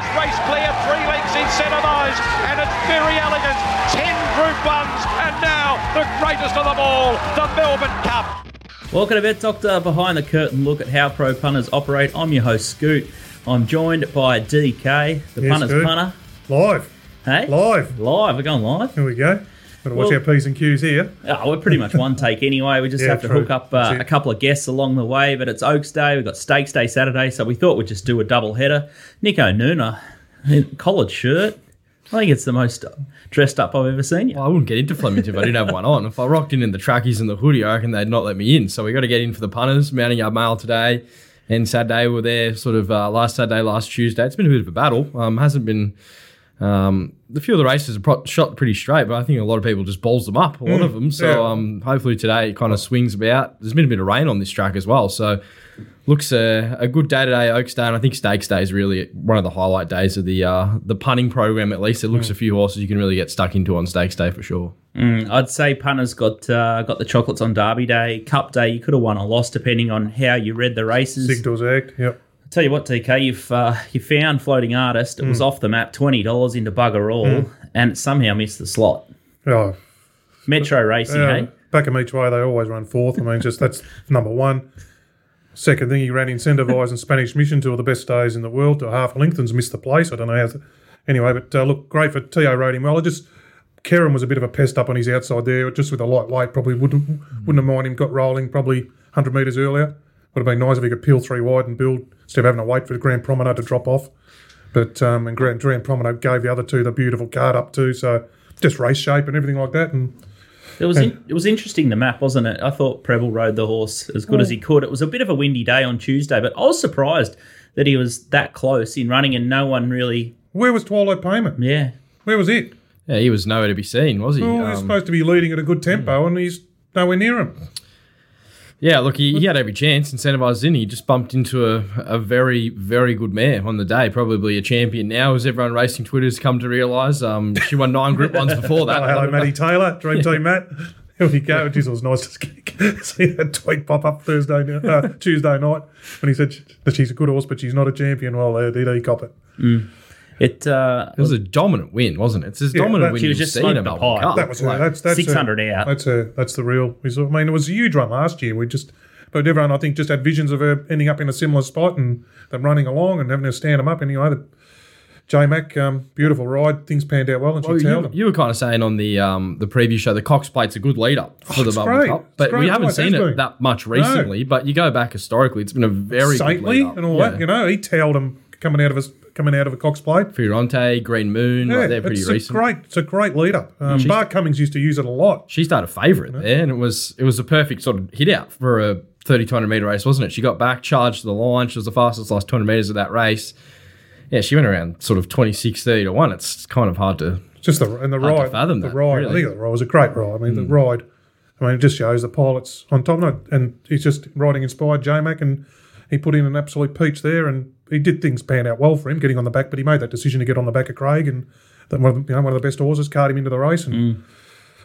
has raced clear three lengths incentivised, and it's Verry Elleegant. Ten Group Ones, and now the greatest of them all, the Melbourne Cup. Welcome to Bet Doctor Behind the Curtain look at how pro punters operate. I'm your host, Scoot. I'm joined by DK, the Yes, punters Scoot. punter. Live. Hey? Live. Live. We're going live. Here we go. Got to watch Well- our P's and Q's here. Oh, we're pretty much one take anyway. We just Yeah, have to true. hook up uh, a couple of guests along the way. But it's Oaks Day. We've got Stakes Day Saturday. So we thought we'd just do a double header. Nico Nuna, collared shirt. I think it's the most dressed up I've ever seen you. Well, I wouldn't get into Flemington if I didn't have one on. If I rocked in in the trackies and the hoodie, I reckon they'd not let me in. So we got to get in for the punters. Mounting Yard Mail today and Saturday we were there sort of uh, last Saturday, last Tuesday. It's been a bit of a battle. Um, hasn't been. Um, the few of the races are pro- shot pretty straight, but I think a lot of people just balls them up, a lot of them. So yeah. um, hopefully today it kind of swings about. There's been a bit of rain on this track as well, so looks a, a good day today, Oaks Day, and I think Stakes Day is really one of the highlight days of the uh, the punting program. At least it looks a few horses you can really get stuck into on Stakes Day for sure. I'd say punters got uh, got the chocolates on Derby Day, Cup Day. You could have won or lost depending on how you read the races. Signals Act. Yep. Tell you what, TK, you've uh, you found floating artist. It Hmm. was off the map, twenty dollars into bugger all, and somehow missed the slot. Oh, Metro Racing, yeah. hey? Back in each way, they always run fourth. I mean, just that's number one. Second thing, he ran Incentivise and Spanish Mission, two of the best days in the world, to half and missed the place. I don't know how. To, anyway, but uh, look, great for Teo rode him well. I just. Kerrin was a bit of a pest up on his outside there, just with a light weight. Probably wouldn't wouldn't have mind him got rolling probably 100 metres earlier. Would have been nice if he could peel three wide and build instead of having to wait for the Grand Promenade to drop off. But um, and Grand, Grand Promenade gave the other two the beautiful card up too. So just race shape and everything like that. And It was in, it was interesting the map, wasn't it? I thought Prebble rode the horse as good as he could. It was a bit of a windy day on Tuesday, but I was surprised that he was that close in running, and no one really, where was Twilight Payment? yeah. Where was it? Yeah, he was nowhere to be seen, was he? Well, Um, he's supposed to be leading at a good tempo, and he's nowhere near him. Yeah, look, he, he had every chance. Incentivised in, he just bumped into a, a very, very good mare on the day. Probably a champion now, as everyone racing Twitter's come to realise. Um, she won nine Group Ones before that. Oh, hello, Matty Taylor, Dream Team Matt. Here we go. Jeez, it was nice to see that tweet pop up Thursday, night- uh, Tuesday night when he said that she's a good horse, but she's not a champion. Well, uh, did he cop it? It uh, It was a dominant win, wasn't it? It's as Yeah, dominant that- win you've just seen in a smoking the Melbourne. Cup. That was her. Like, That's that's her- 600 out. That's her. That's the real result. I mean, it was a huge run last year. We just, but everyone I think just had visions of her ending up in a similar spot and them running along and having to stand them up. Anyway, the J Mac, um, beautiful ride. Things panned out well, and she Well, tailed you, them. you were kind of saying on the um, the preview show the Cox Plate's a good lead up for the it's Melbourne great. Cup, but we haven't seen it been. that much recently. But you go back historically, it's been a very Saintly lead and all Yeah. that. You know, he tailed them coming out of his coming out of a Cox Plate. Fiorente, Green Moon, Yeah, like they're pretty it's recent. a great. It's a great lead up. Um, Bart Cummings used to use it a lot. she started favourite there, and it was it was a perfect sort of hit out for a 30 200 metre race, wasn't it? She got back, charged to the line. She was the fastest last 200 metres of that race. Yeah, she went around sort of 26 30 to 1. It's kind of hard to. Just the and the ride, fathom the that, ride. really. I think the ride was a great ride. I mean, the ride. I mean, it just shows the pilots on top. No, and he's just riding inspired J Mac, and he put in an absolute peach there, and he did things pan out well for him getting on the back. But he made that decision to get on the back of Craig, and that one of the, you know one of the best horses carried him into the race. And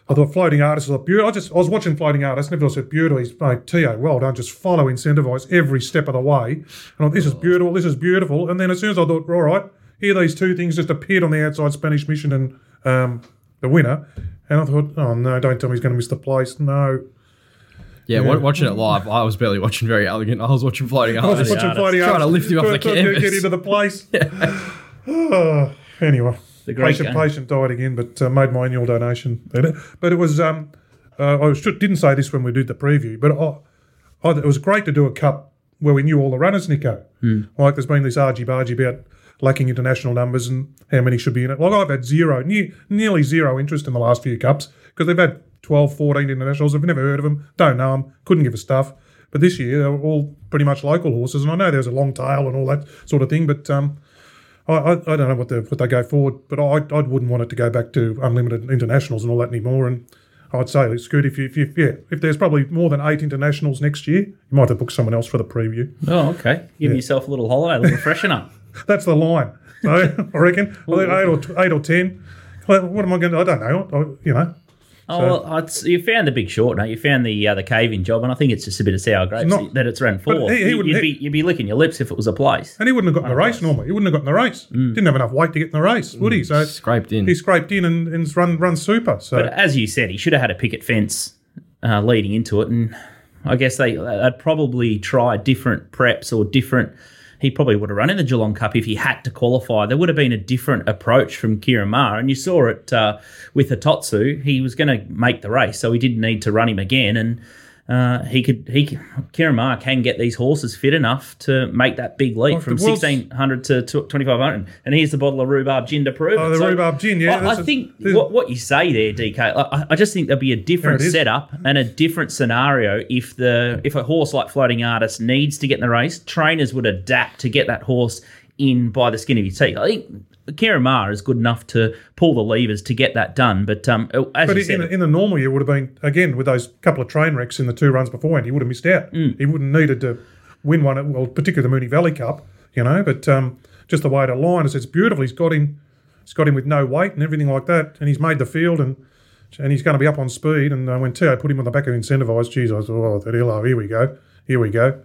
I thought floating artist was beautiful. I just I was watching floating artist, and everyone said beautiful. He's mate, Teo, well done. Just follow, Incentivise every step of the way. And I thought, this is beautiful. This is beautiful. And then as soon as I thought, all right, here these two things just appeared on the outside, Spanish Mission and um, the winner. And I thought, oh no, don't tell me he's going to miss the place. No, Yeah, wa- watching it live, I was barely watching Verry Elleegant. I was watching Floating I was Artist. watching artist. floating Trying to lift him off the Trying to canvas. Get into the place. Oh, anyway, The patient, game. patient died again, but uh, made my annual donation. But it, was um, uh, I should, didn't say this when we did the preview, but I, I, it was great to do a cup where we knew all the runners, Nico. Like there's been this argy bargy about lacking international numbers and how many should be in it. Like I've had zero, near, nearly zero interest in the last few cups because they've had 12, 14 internationals. I've never heard of them, don't know them, couldn't give a stuff. But this year they were all pretty much local horses, and I know there's a long tail and all that sort of thing, but um, I, I, I don't know what they what they go forward, but I I wouldn't want it to go back to unlimited internationals and all that anymore. And I'd say, Scoot, if you, if you yeah, if there's probably more than eight internationals next year, you might have to book someone else for the preview. Oh, okay. Give yourself a little holiday, a little freshen up. That's the line. So I reckon eight or eight or ten. What am I going to? I don't know. I, you know, Oh, So- well, it's, you found the big short, no? You found the uh, the cave in job, and I think it's just a bit of sour grapes not- that it's ran fourth. he- he You- wouldn't- be, you'd be licking your lips if it was a place. And he wouldn't have gotten the race normally. He wouldn't have gotten the race. Mm. Didn't have enough weight to get in the race, would he? So Scraped in. he scraped in and, and run run super. So But as you said, he should have had a picket fence uh, leading into it, and I guess they they'd probably try different preps or different. He probably would have run in the Geelong Cup if he had to qualify. There would have been a different approach from Ciaron Maher, and you saw it uh, with Hitotsu. He was going to make the race, so he didn't need to run him again, and. Uh, he could. He Ciaron can get these horses fit enough to make that big leap from sixteen hundred to twenty five hundred. And here's the bottle of rhubarb gin to prove it. Oh, the rhubarb gin, yeah, I, I that's a- think what, what you say there, DK. I, I just think there'll be a different There it is. setup and a different scenario if the if a horse like Floating Artist needs to get in the race. Trainers would adapt to get that horse in by the skin of his teeth. I think Ciaron Maher is good enough to pull the levers to get that done. But um, as But you in, said, the, in the normal year, would have been again with those couple of train wrecks in the two runs beforehand. He would have missed out. Mm. He wouldn't needed to win one. At, well, particularly the Moonee Valley Cup, you know. But um, just the way it aligned, it's, it's beautiful. He's got him. He's got him with no weight and everything like that, and he's made the field and. And he's going to be up on speed. And uh, when Teo put him on the back of incentivised, geez, I thought, oh, that hello, here we go, here we go.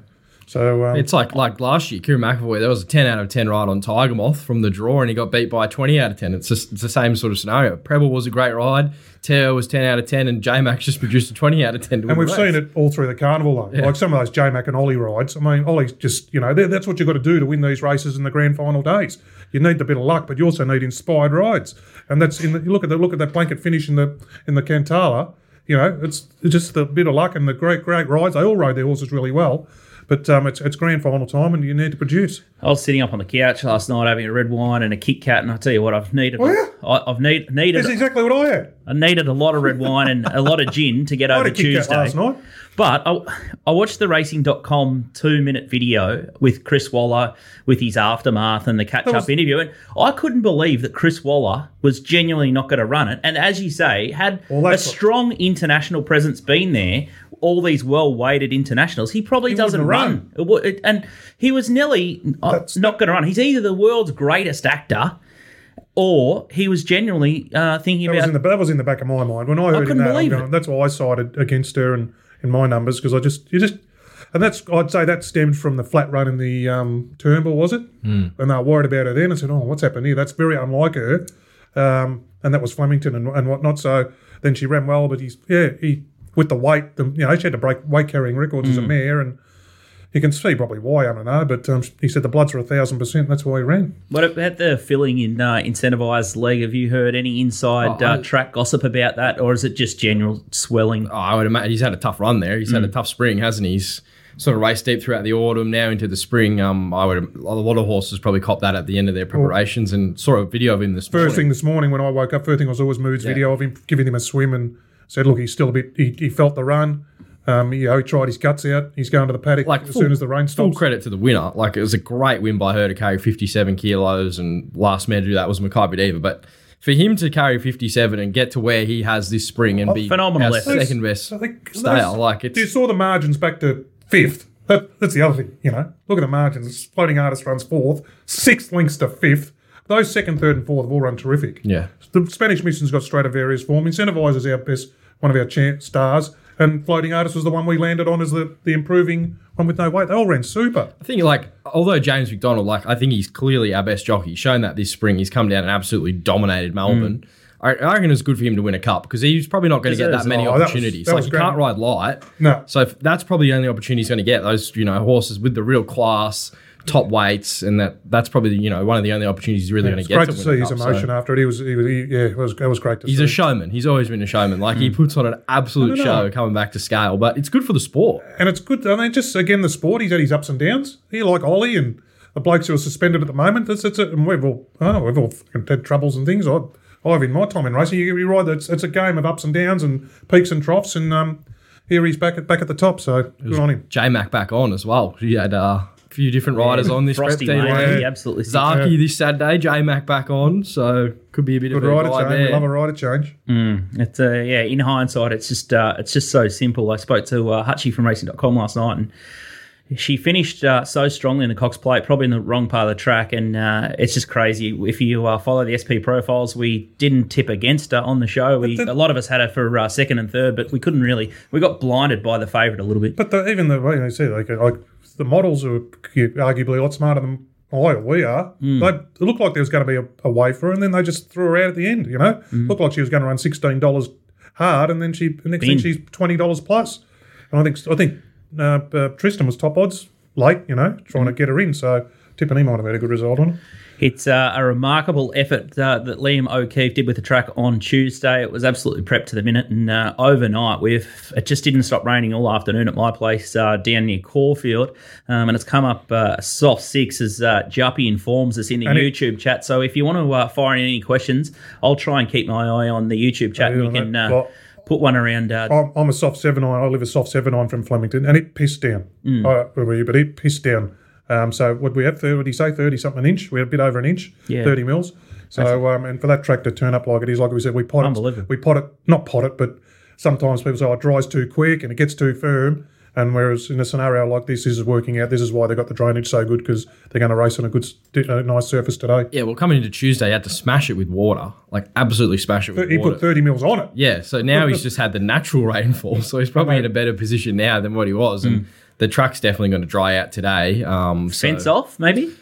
So um, It's like like last year, Kerrin McEvoy. There was a ten out of ten ride on Tiger Moth from the draw, and he got beat by a twenty out of ten. It's just it's the same sort of scenario. Prebble was a great ride. Teo was ten out of ten, and J Max just produced a twenty out of ten. To And we've race. seen it all through the carnival, though. Like some of those J Mac and Ollie rides. I mean, Ollie's just, you know, that's what you've got to do to win these races in the grand final days. You need a bit of luck, but you also need inspired rides. And that's in the, you look at the look at that blanket finish in the in the Cantala. You know, it's, it's just the bit of luck and the great great rides. They all rode their horses really well, but um, it's it's grand final time and you need to produce. I was sitting up on the couch last night having a red wine and a Kit Kat, and I tell you what, I've needed. Oh, yeah? I, I've need, needed. That's exactly what I had. I needed a lot of red wine and a lot of gin to get I over had a Kit Kat Tuesday. last night. But I, I watched the racing.com two minute video with Chris Waller with his aftermath and the catch up was- interview. And I couldn't believe that Chris Waller was genuinely not going to run it. And as you say, had Well, a that's what- strong international presence been there, all these well weighted internationals, he probably He doesn't run. run. It wa- it- And he was nearly uh, That's- not going to run. He's either the world's greatest actor. Or he was genuinely uh, thinking That was, about in the, that was in the back of my mind when I heard him couldn't that. Believe going, it. That's why I sided against her in, in my numbers because I just you just and that's I'd say that stemmed from the flat run in the um, Turnbull was it? Mm. And they were worried about her then. I said, oh, what's happened here? That's very unlike her. Um, and that was Flemington and, and whatnot. So then she ran well, but he's yeah he with the weight, the, you know, she had to break weight carrying records as a mare and. You can see probably why, I don't know, but um, he said the bloods were a thousand percent. That's why he ran. What about the filling in uh, Incentivised leg? Have you heard any inside Oh, uh, I- track gossip about that, or is it just general swelling? Oh, I would imagine he's had a tough run there. He's had a Mm. tough spring, hasn't he? He's sort of raced deep throughout the autumn, now into the spring. Um, I would a lot of horses probably cop that at the end of their preparations, and saw a video of him this First morning. thing this morning when I woke up, first thing I was always Moods video of him giving him a swim and said, look, he's still a bit, he, he felt the run. Um, you know, he tried his guts out. He's going to the paddock Like as full- soon as the rain stops. Full stops. credit to the winner. Like it was a great win by her to carry 57 kilos, and last man to do that was Makybe Diva. But for him to carry 57 and get to where he has this spring and be phenomenal our second best I think stale, those- like You saw the margins back to fifth. That, that's the other thing, you know. Look at the margins. Floating artist runs fourth, sixth links to fifth. Those second, third, and fourth have all run terrific. yeah. The Spanish mission's got Stradivarius form. Incentivise's our best, one of our cha- stars. And Floating Artist was the one we landed on as the, the improving one with no weight. They all ran super. I think like although James McDonald, like I think he's clearly our best jockey. He's shown that this spring. He's come down and absolutely dominated Melbourne. Mm. I, I reckon it's good for him to win a cup because he's probably not going to get that many Oh, that was- opportunities. that like can't ride light. No. So that's probably the only opportunity he's going to get. Those you know horses with the real class, top weights, and that that's probably you know one of the only opportunities he's really going to get. great to win see his cup, so- emotion after it. He was, he was he, yeah, it was, it was great to He's see. a showman. He's always been a showman. Like he puts on an absolute. Know. show coming back to scale, but it's good for the sport. and it's good. I mean, just again, the sport. He's had his ups and downs. He like Ollie and the blokes who are suspended at the moment. That's it's a, and we've all oh, we've all had troubles and things. I, I've in my time in racing. You, are right. It's, it's a game of ups and downs and peaks and troughs. And um, here he's back at back at the top. So good on him. J Mac back on as well. He had uh, few different riders on this Frosty prep team. Lane, yeah. absolutely sick. Zaaki this Saturday, J Mac back on, so could be a bit Good of a rider guide change. We love a rider change. It's uh, yeah. In hindsight, it's just uh, it's just so simple. I spoke to uh, Hutchie from Racing.com last night, and she finished uh, so strongly in the Cox Plate, probably in the wrong part of the track, and uh, it's just crazy. If you uh, follow the SP profiles, we didn't tip against her on the show. We, the- a lot of us had her for uh, second and third, but we couldn't really. We got blinded by the favourite a little bit. But the, even the way they say like like the models are arguably a lot smarter than I or we are. They it looked like there was going to be a, a way for her, and then they just threw her out at the end. You know, looked like she was going to run sixteen dollars hard, and then she the next thing she's twenty dollars plus. And I think I think uh, uh, Tristan was top odds late. You know, trying to get her in. So he might have had a good result on it. It's uh, a remarkable effort uh, that Liam O'Keefe did with the track on Tuesday. It was absolutely prepped to the minute, and uh, overnight, we've it just didn't stop raining all afternoon at my place uh, down near Caulfield, um, and it's come up uh, a soft six as uh, Juppy informs us in the And it- YouTube chat. So if you want to uh, fire in any questions, I'll try and keep my eye on the YouTube chat, and you can well- put one around. Uh, I'm, I'm a soft seven nine. I live a soft seven nine from Flemington, and it pissed down. Mm. I, where were you? But it pissed down. Um, so what we had? Thirty? What did he say? Thirty something an inch. We had a bit over an inch. Yeah. Thirty mils. So um, and for that track to turn up like it is, like we said, we pot it. We pot it, not pot it, but sometimes people say oh, it dries too quick and it gets too firm. And whereas in a scenario like this, this is working out. This is why they got the drainage so good because they're going to race on a good, st- uh, nice surface today. Yeah, well, coming into Tuesday, he had to smash it with water, like absolutely smash it with He water. put thirty mils on it. Yeah, so now he's just had the natural rainfall, so he's probably in a better position now than what he was, and the truck's definitely going to dry out today. Um, so- fence off, maybe.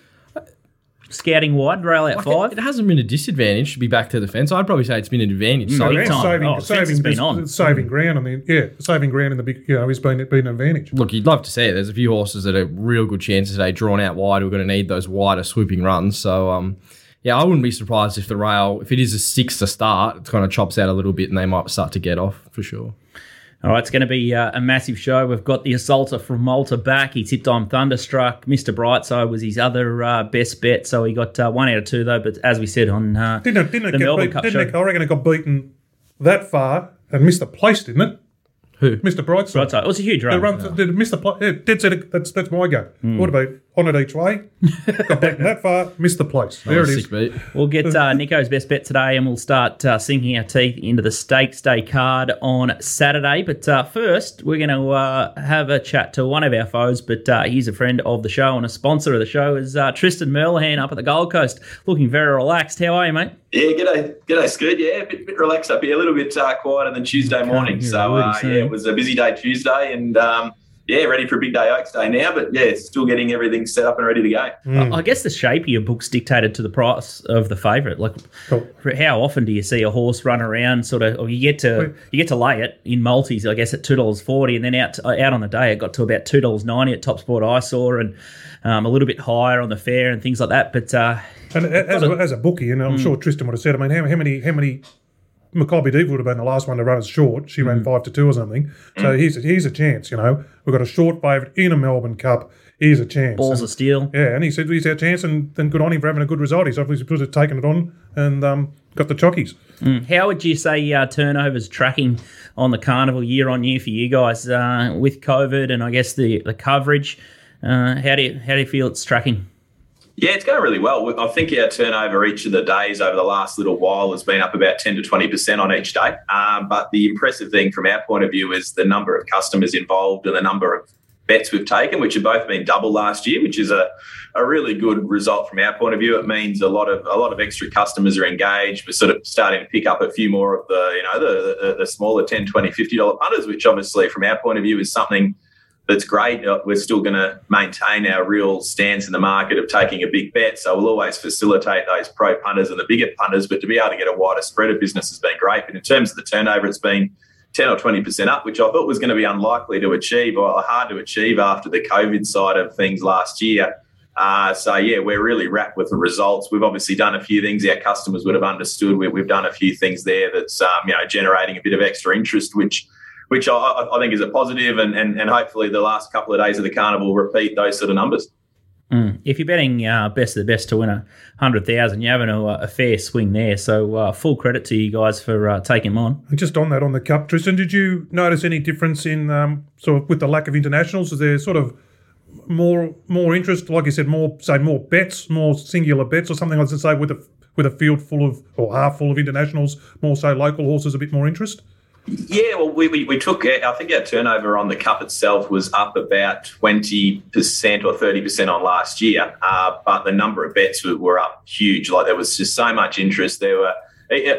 Scouting wide, rail out Like, five. It, it hasn't been a disadvantage to be back to the fence. I'd probably say it's been an advantage. So big And time. saving, Oh, fence has saving, been on. saving ground I mean, yeah, saving ground in the big. You know, has been been an advantage. look, you'd love to see it. There's a few horses that are real good chances today, drawn out wide. We're going to need those wider swooping runs. So, um, yeah, I wouldn't be surprised if the rail, if it is a six to start, it kind of chops out a little bit, and they might start to get off for sure. All right, it's going to be uh, a massive show. We've got the assaulter from Malta back. He tipped on Thunderstruck. Mr. Brightside was his other uh, best bet, so he got uh, one out of two though. But as we said on uh, Didn't didn't the get Melbourne beat, Cup didn't show, it, I reckon it got beaten that far and missed the place, didn't it? Who? Missed the Brightside. Brightside, it was a huge They run. run, did it miss the play? Yeah, dead set. That's that's my go. Would have been on it each way. got beaten that far, missed the place. There it is. Sick beat. We'll get uh, Nico's best bet today, and we'll start uh, sinking our teeth into the Stakes Day card on Saturday. But uh, first, we're going to uh, have a chat to one of our foes. But uh, he's a friend of the show and a sponsor of the show. Is uh, Tristan Merlehan up at the Gold Coast, looking very relaxed. How are you, mate? Yeah, g'day, g'day, Scoot. Yeah, a bit, bit relaxed up here, a little bit uh, quieter than Tuesday morning. So, uh, yeah, it was a busy day Tuesday, and um, yeah, ready for a big day Oaks Day now. But yeah, still getting everything set up and ready to go. Hmm. I guess the shape of your book's dictated to the price of the favourite. Like, Cool. how often do you see a horse run around? Sort of, or you get to you get to lay it in multis, I guess, at two dollars forty, and then out out on the day, it got to about two dollars ninety at Top Sport I saw, and um, a little bit higher on the fair and things like that. But uh, And as a, as a bookie, and I'm Mm. sure Tristan would have said, I mean, how, how many how many Makybe Diva would have been the last one to run as short. She Mm. ran five to two or something. So here's a, here's a chance. You know, we've got a short favourite in a Melbourne Cup. Here's a chance. balls And- of steel. Yeah, and he said he's our chance, and then good on him for having a good result. He's obviously put it, taken it on and um, got the chockies. How would you say uh, turnovers tracking on the carnival year on year for you guys uh, with COVID and I guess the the coverage? Uh, how do you how do you feel it's tracking? Yeah, it's going really well. I think our turnover each of the days over the last little while has been up about 10 to 20% on each day. Um, but the impressive thing from our point of view is the number of customers involved and the number of bets we've taken, which have both been double last year, which is a, a really good result from our point of view. It means a lot of a lot of extra customers are engaged. We're sort of starting to pick up a few more of the, you know, the, the, the smaller 10, 20, 50 dollar punters, which obviously from our point of view is something that's great. We're still going to maintain our real stance in the market of taking a big bet. So we'll always facilitate those pro punters and the bigger punters. But to be able to get a wider spread of business has been great. But in terms of the turnover, it's been 10 or 20% up, which I thought was going to be unlikely to achieve or hard to achieve after the COVID side of things last year. Uh, so yeah, we're really wrapped with the results. We've obviously done a few things our customers would have understood. We, we've done a few things there that's um, you know generating a bit of extra interest, which which I, I I think is a positive, and, and and hopefully the last couple of days of the carnival repeat those sort of numbers. Mm. If you're betting uh, best of the best to win a hundred thousand, you're having a, a fair swing there. So uh, full credit to you guys for uh, taking them on. And just on that, on the cup, Tristan, did you notice any difference in um, sort of with the lack of internationals? Is there sort of more more interest, like you said, more say more bets, more singular bets, or something like to say with a with a field full of or half full of internationals, more so local horses, a bit more interest. Yeah, well, we, we, we took, I think our turnover on the cup itself was up about 20% or 30% on last year, uh, but the number of bets were, were, up huge. Like there was just so much interest. There were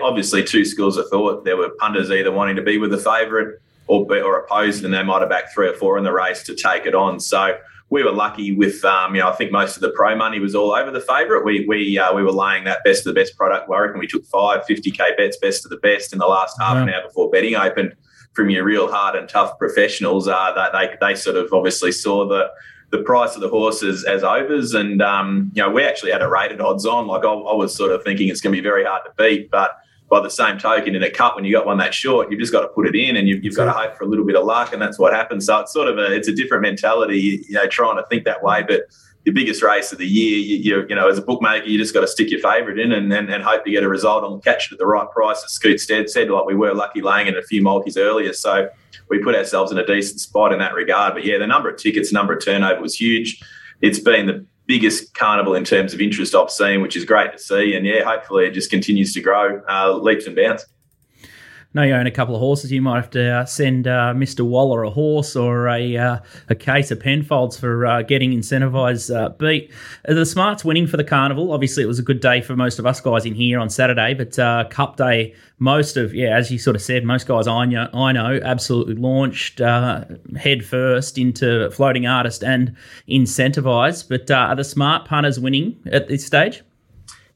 obviously two schools of thought. There were punters either wanting to be with the favourite or, or opposed, and they might have backed three or four in the race to take it on. So we were lucky with, um, you know, I think most of the pro money was all over the favourite. We we uh, we were laying that best of the best product work, and we took five 50k bets, best of the best, in the last half an hour before betting opened from your real hard and tough professionals. Uh, that they they sort of obviously saw the the price of the horses as overs, and um, you know we actually had a rated odds on. Like I, I was sort of thinking it's going to be very hard to beat, but by the same token, in a cup, when you got one that short, you've just got to put it in, and you've, you've got to hope for a little bit of luck, and that's what happens. So it's sort of a it's a different mentality, you know, trying to think that way. But the biggest race of the year, you, you, you know, as a bookmaker, you just got to stick your favourite in and, and, and hope to get a result and catch it at the right price. As Scoot said, said like we were lucky laying in a few multis earlier, so we put ourselves in a decent spot in that regard. But yeah, the number of tickets, number of turnover was huge. It's been the biggest carnival in terms of interest I've seen, which is great to see. And yeah, hopefully it just continues to grow uh, leaps and bounds. No, you own a couple of horses. You might have to uh, send uh, Mr. Waller a horse or a uh, a case of Penfolds for uh, getting incentivised uh, beat. The Smarts winning for the carnival. Obviously, it was a good day for most of us guys in here on Saturday, but Cup Day, most of yeah, as you sort of said, most guys I know, I know absolutely launched head first into floating artist and incentivised. But are the smart punters winning at this stage?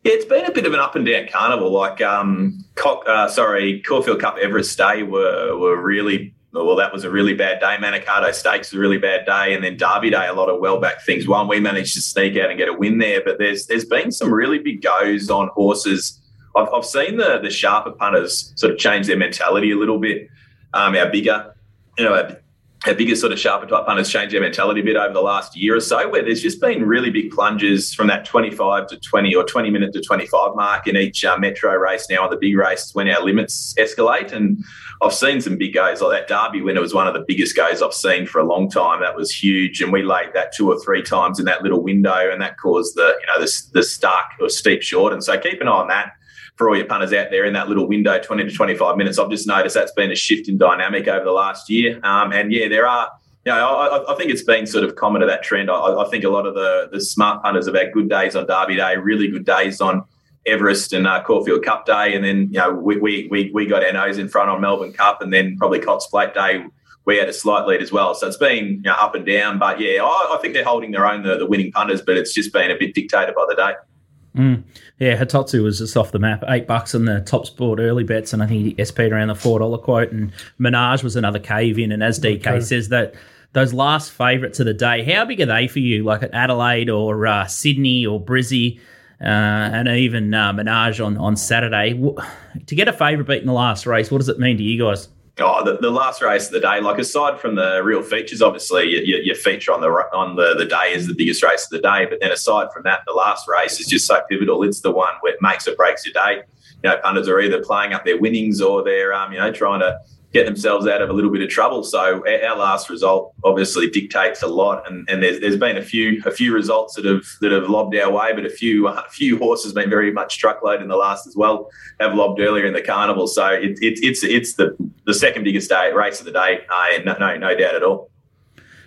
Yeah, it's been a bit of an up and down carnival. Like, um, uh, sorry, Caulfield Cup Everest Day were were really well. That was a really bad day. Manikato Stakes was a really bad day, and then Derby Day, a lot of well back things. One, we managed to sneak out and get a win there, but there's there's been some really big goes on horses. I've, I've seen the the sharper punters sort of change their mentality a little bit. Um, our bigger, you know, our our biggest sort of sharper type punters changed their mentality a bit over the last year or so, where there's just been really big plunges from that 25 to 20 or 20 minute to 25 mark in each uh, metro race now on the big races when our limits escalate. And I've seen some big goes like that Derby when it was one of the biggest goes I've seen for a long time. That was huge. And we laid that two or three times in that little window and that caused the, you know, the, the stark or steep short. And so keep an eye on that for all your punters out there in that little window, 20 to 25 minutes. I've just noticed that's been a shift in dynamic over the last year. Um, and yeah, there are. You know, I, I, think it's been sort of common to that trend. I, I, think a lot of the the smart punters have had good days on Derby Day, really good days on Everest and uh, Caulfield Cup Day, and then you know we, we we got our nose in front on Melbourne Cup, and then probably Cox Plate Day we had a slight lead as well. So it's been you know, up and down, but yeah, I, I think they're holding their own, the, the winning punters, but it's just been a bit dictated by the day. Mm. Yeah, Hitotsu was just off the map. Eight bucks on the top sport early bets, and I think he SP'd around the four dollar quote. And Menage was another cave in. And as DK okay. says that those last favourites of the day, how big are they for you? Like at Adelaide or uh, Sydney or Brizzy, uh, and even uh, Menage on on Saturday. To get a favourite beat in the last race, what does it mean to you guys? Oh, the, the, last race of the day. Like aside from the real features, obviously your, your, feature on the on the, the day is the biggest race of the day. But then aside from that, the last race is just so pivotal. It's the one where it makes or breaks your day. You know, punters are either playing up their winnings or they're um, you know trying to get themselves out of a little bit of trouble. So our last result obviously dictates a lot, and, and there's, there's been a few a few results that have that have lobbed our way, but a few a few horses been very much truckload in the last as well have lobbed earlier in the carnival. So it, it, it's it's the the second biggest day race of the day, uh, no, no no doubt at all.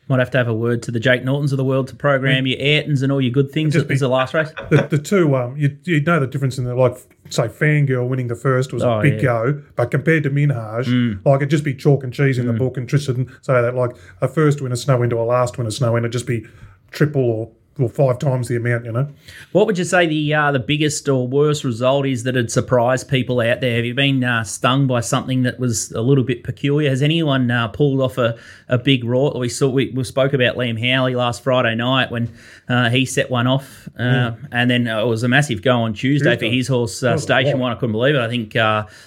Might have to have a word to the Jake Nortons of the world to program mm. your Ayrtons and all your good things. Just be, the last race. The, the two, um, you you know the difference in the like say Fangirl winning the first was oh, a big yeah. go, but compared to Minhaj, mm. like it'd just be chalk and cheese in mm. the book. And Tristan say that like a first winner snow into a last winner snow in, it'd just be triple or well, five times the amount, you know. What would you say the uh, the biggest or worst result is that had surprised people out there? Have you been uh, stung by something that was a little bit peculiar? Has anyone uh, pulled off a, a big raw? We saw we, we spoke about Liam Howley last Friday night when uh, he set one off, uh, yeah. and then uh, it was a massive go on Tuesday, Tuesday. for his horse oh, Station One. I couldn't believe it. I think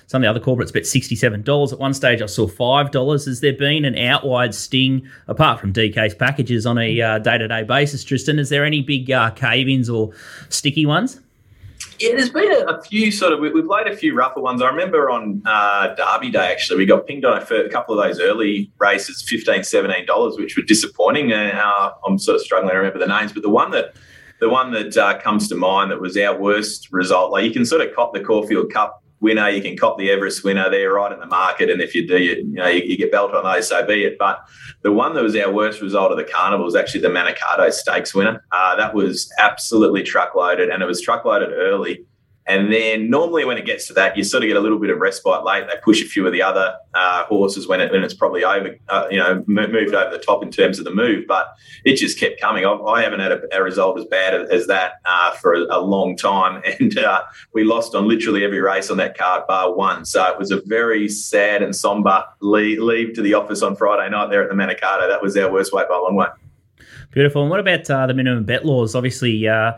some of the other corporates bet sixty seven dollars at one stage. I saw five dollars. Has there been an out sting apart from DK's packages on a day to day basis, Tristan? Is there there any big uh, cave-ins or sticky ones? Yeah, there's been a, a few sort of. We, have laid a few rougher ones. I remember on uh, Derby Day actually, we got pinged on a, a couple of those early races, 15 dollars, which were disappointing. And uh, I'm sort of struggling to remember the names, but the one that the one that uh, comes to mind that was our worst result, like you can sort of cop the Caulfield Cup winner, you can cop the Everest winner. They're right in the market, and if you do, you, you know you, you, get belt on those, so be it. But the one that was our worst result of the carnival was actually the Manikato Stakes winner. Uh, that was absolutely truckloaded, and it was truckloaded early. And then normally when it gets to that, you sort of get a little bit of respite late. They push a few of the other uh, horses when, it, when it's probably over, uh, you know, moved over the top in terms of the move. But it just kept coming. I, I haven't had a, a, result as bad as that uh, for a, a, long time. And uh, we lost on literally every race on that card, bar one. So it was a very sad and somber leave, leave to the office on Friday night there at the Manikato. That was our worst way by a long way. Beautiful. And what about uh, the minimum bet laws? Obviously, uh,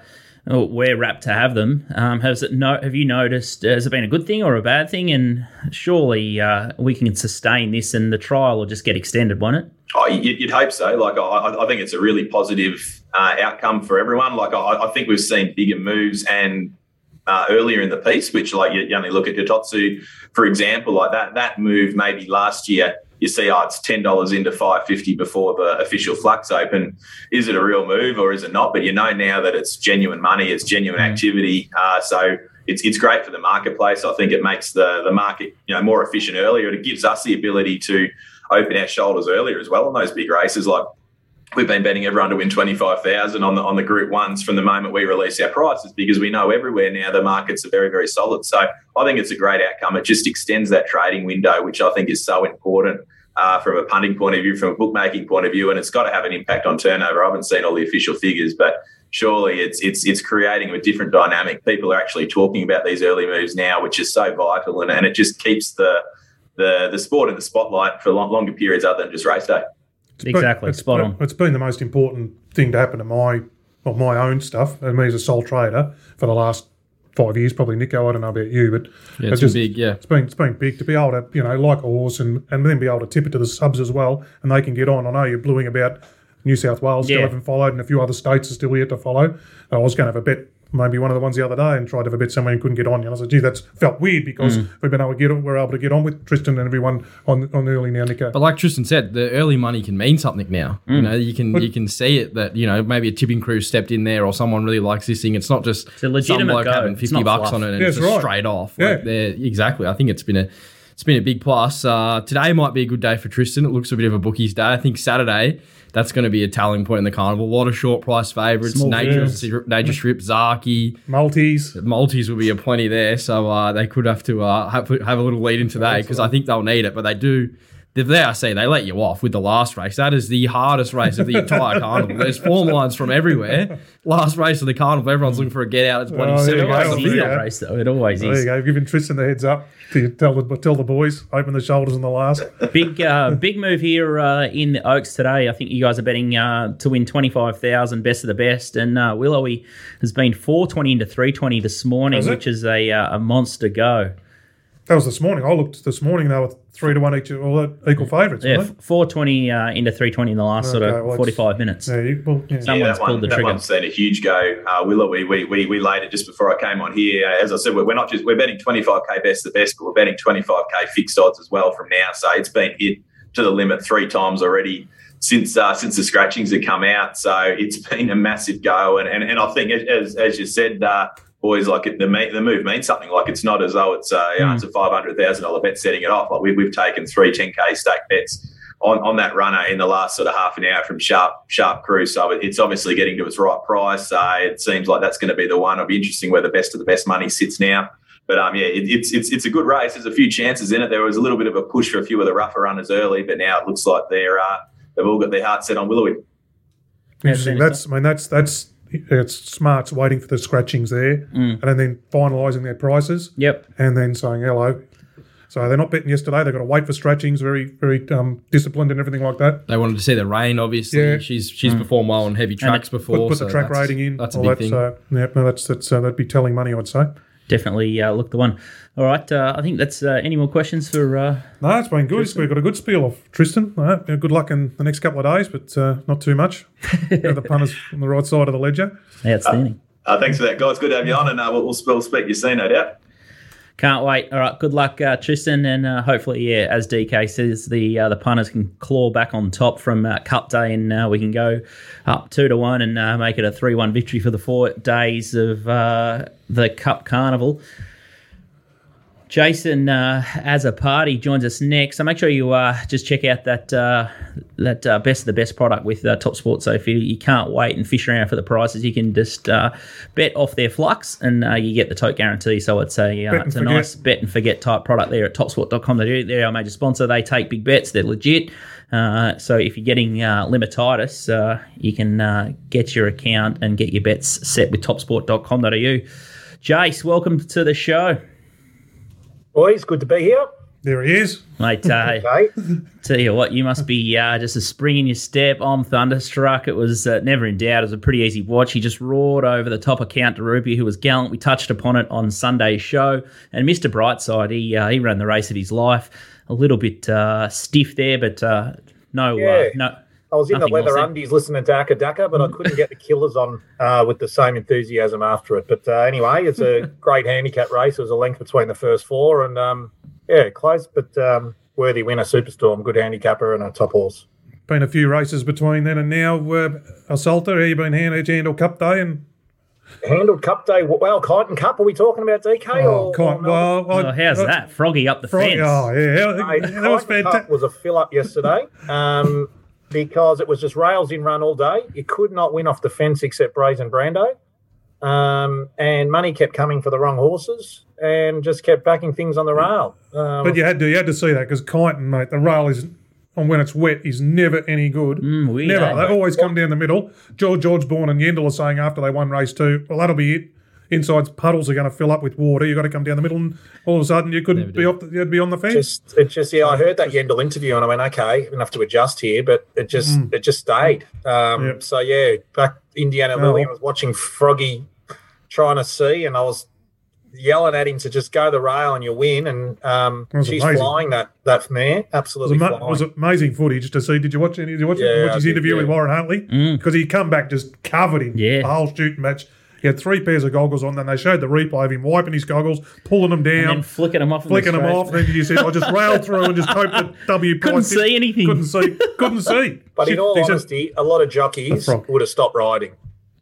we're rapt to have them. Um, has it no, have you noticed? Has it been a good thing or a bad thing? And surely uh, we can sustain this, and the trial will just get extended, won't it? Oh, you'd hope so. Like I, I think it's a really positive uh, outcome for everyone. Like I, I, think we've seen bigger moves and. Uh, earlier in the piece, which like you, only look at Hitotsu, for example, like that that move maybe last year you see, oh, it's ten dollars into five fifty before the official flux open. Is it a real move or is it not? But you know now that it's genuine money, it's genuine mm. activity. Uh, so it's it's great for the marketplace. I think it makes the the market you know more efficient earlier. It gives us the ability to open our shoulders earlier as well on those big races. Like we've been betting everyone to win twenty five thousand on the on the Group Ones from the moment we release our prices because we know everywhere now the markets are very very solid. So I think it's a great outcome. It just extends that trading window, which I think is so important uh, from a punting point of view, from a bookmaking point of view, and it's got to have an impact on turnover. I haven't seen all the official figures, but surely it's it's it's creating a different dynamic. People are actually talking about these early moves now, which is so vital, and, and it just keeps the the the sport in the spotlight for long, longer periods other than just race day. Exactly, it's, spot on. It's been the most important thing to happen to my well, my own stuff and me as a sole trader for the last five years, probably Nico. I don't know about you, but yeah, it's, it's just, big. Yeah, it's been it's been big to be able to you know like a horse and and then be able to tip it to the subs as well, and they can get on. I know you're bluing about New South Wales still haven't followed, and a few other states are still yet to follow. I was going to have a bet maybe one of the ones the other day and tried to have a bit somewhere and couldn't get on. And I said, gee, that's felt weird because mm. we've been able to get we're able to get on with Tristan and everyone on on early now, Nico. But like Tristan said, the early money can mean something now. Mm. You know, you can but, you can see it that you know maybe a tipping crew stepped in there or someone really likes this thing. It's not just it's a legitimate some bloke go. having fifty bucks fluff. on it and yeah, it's right. straight off. Yeah. Like exactly. I think it's been a it's been a big plus. Uh, today might be a good day for Tristan. It looks a bit of a bookie's day. I think Saturday that's going to be a telling point in the carnival. A lot of short price favourites. Nature, Nature Strip, Zaaki. Maltese. Maltese will be a plenty there. So uh, they could have to uh, have, have a little lead in today because I think they'll need it. But they do there I say they let you off with the last race. That is the hardest race of the entire carnival. There's form lines from everywhere. Last race of the carnival, everyone's looking for a get out. It's bloody oh, seven race though. It always there is. There you go. Giving Tristan the heads up to tell the tell the boys open the shoulders in the last. Big uh, big move here uh, in the Oaks today. I think you guys are betting uh, to win twenty five thousand, best of the best. And uh, Willowy has been four twenty into three twenty this morning, which is a uh, a monster go. That was this morning. I looked this morning. They were three to one each, all equal favourites. Yeah, four twenty uh, into three twenty in the last okay, sort of well, forty five minutes. Yeah, you, well, yeah. Someone's yeah, pulled the trigger. That one's seen a huge go. Uh, Willow, we, we, we, we laid it just before I came on here. As I said, we're, we're not just we're betting twenty five k best the best, but we're betting twenty five k fixed odds as well from now. So it's been hit to the limit three times already since uh, since the scratchings have come out. So it's been a massive go, and and, and I think as as you said. Uh, boys like it, the the move means something. Like it's not as though it's a you know, it's a mm. five hundred thousand dollar bet setting it off. Like we, we've taken three 10k stake bets on, on that runner in the last sort of half an hour from Sharp Sharp Crew. So it's obviously getting to its right price. Uh, it seems like that's going to be the one. It'll be interesting where the best of the best money sits now. But um, yeah, it, it's it's it's a good race. There's a few chances in it. There was a little bit of a push for a few of the rougher runners early, but now it looks like they're uh, they've all got their heart set on Willowy. Interesting. That's I mean that's that's it's smarts waiting for the scratchings there mm. and then finalising their prices. Yep. And then saying hello. So they're not betting yesterday. They've got to wait for stretchings, very, very um, disciplined and everything like that. They wanted to see the rain, obviously. Yeah. She's she's mm. performed well on heavy tracks before. Put, put so the track rating in. That's a big that, thing. So, yeah, no, that's, that's, uh, that'd be telling money, I'd say definitely uh, look the one. All right, uh, I think that's uh, any more questions for. Uh, no, it's been good. Tristan? We've got a good spiel of Tristan. All right, good luck in the next couple of days, but uh, not too much. the punters on the right side of the ledger. Outstanding. Uh, thanks for that, guys. Good to have you on, and we'll, we'll, we'll speak you soon, no doubt. Can't wait. All right, good luck, uh, Tristan, and uh, hopefully, yeah, as DK says, the uh, the punters can claw back on top from uh, Cup Day, and uh, we can go up two to one and uh, make it a three one victory for the four days of the Cup Carnival. Jason uh, as a party joins us next. So make sure you uh, just check out that uh, that uh, best of the best product with uh, Top Sport. So if you, can't wait and fish around for the prices, you can just uh, bet off their flux and uh, you get the tote guarantee. So it's a uh, it's a forget. nice bet and forget type product there at topsport.com. They're our major sponsor. They take big bets. They're legit. Uh, so if you're getting uh, limititis, uh, you can uh, get your account and get your bets set with topsport.com.au. Jace, welcome to the show. Boys, good to be here. There he is. Mate, uh, Okay. tell you what, you must be uh, just a spring in your step. I'm thunderstruck. It was uh, never in doubt. It was a pretty easy watch. He just roared over the top of Count DeRupi, who was gallant. We touched upon it on Sunday's show. And Mr. Brightside, he uh, he ran the race of his life. A little bit uh, stiff there, but uh, no, uh, Yeah. no. I was in the Nothing leather more undies listening to AC/DC, but I couldn't get the killers on uh, with the same enthusiasm after it. But uh, anyway, it's a great handicap race. It was a length between the first four, and um, yeah, close, but um, worthy winner, Superstorm, good handicapper, and a top horse. Been a few races between then and now. Uh, Assaulter, how you been hand, handle Cup Day and Handled Cup Day, well, Kyneton Cup, are we talking about DK? oh, or, Kyne- or well, I- Oh, how's I- that? Froggy up the Frog- fence. Oh yeah, Mate, that was Kyneton Cup fantastic. was a fill up yesterday um, because it was just rails in run all day. You could not win off the fence except Brazen Brando. Um, and money kept coming for the wrong horses and just kept backing things on the rail. Um, But you had to you had to see that because Kyneton, mate, the rail is and when it's wet is never any good. Mm, weird, never. They always come down the middle. George George Bourne and Yendall are saying after they won race two, well that'll be it. Inside puddles are going to fill up with water. You've got to come down the middle, and all of a sudden you couldn't be off. The, you had to be on the fence. just it just yeah, I heard that Yendall interview and I went, okay, enough to adjust here, but it just it just stayed. Um, Yep. So yeah, back Indiana Oh. Lily, I was watching Froggy trying to see, and I was yelling at him to just go the rail and you win, and um, she's amazing. flying that that mare, It was, absolutely ama- flying. was amazing footage to see. Did you watch any? Did you watch, Yeah, watch his did, interview yeah. with Warren Huntley? Because he come back just covered him. Yeah. the whole shooting match. He had three pairs of goggles on. Then they showed the replay of him wiping his goggles, pulling them And down, then flicking them off. flicking them straight. off. Then you said, "I just railed through and just hoped that W Couldn't Price did- see anything. Couldn't see. Couldn't see." But in all he said- honesty, a lot of jockeys would have stopped riding.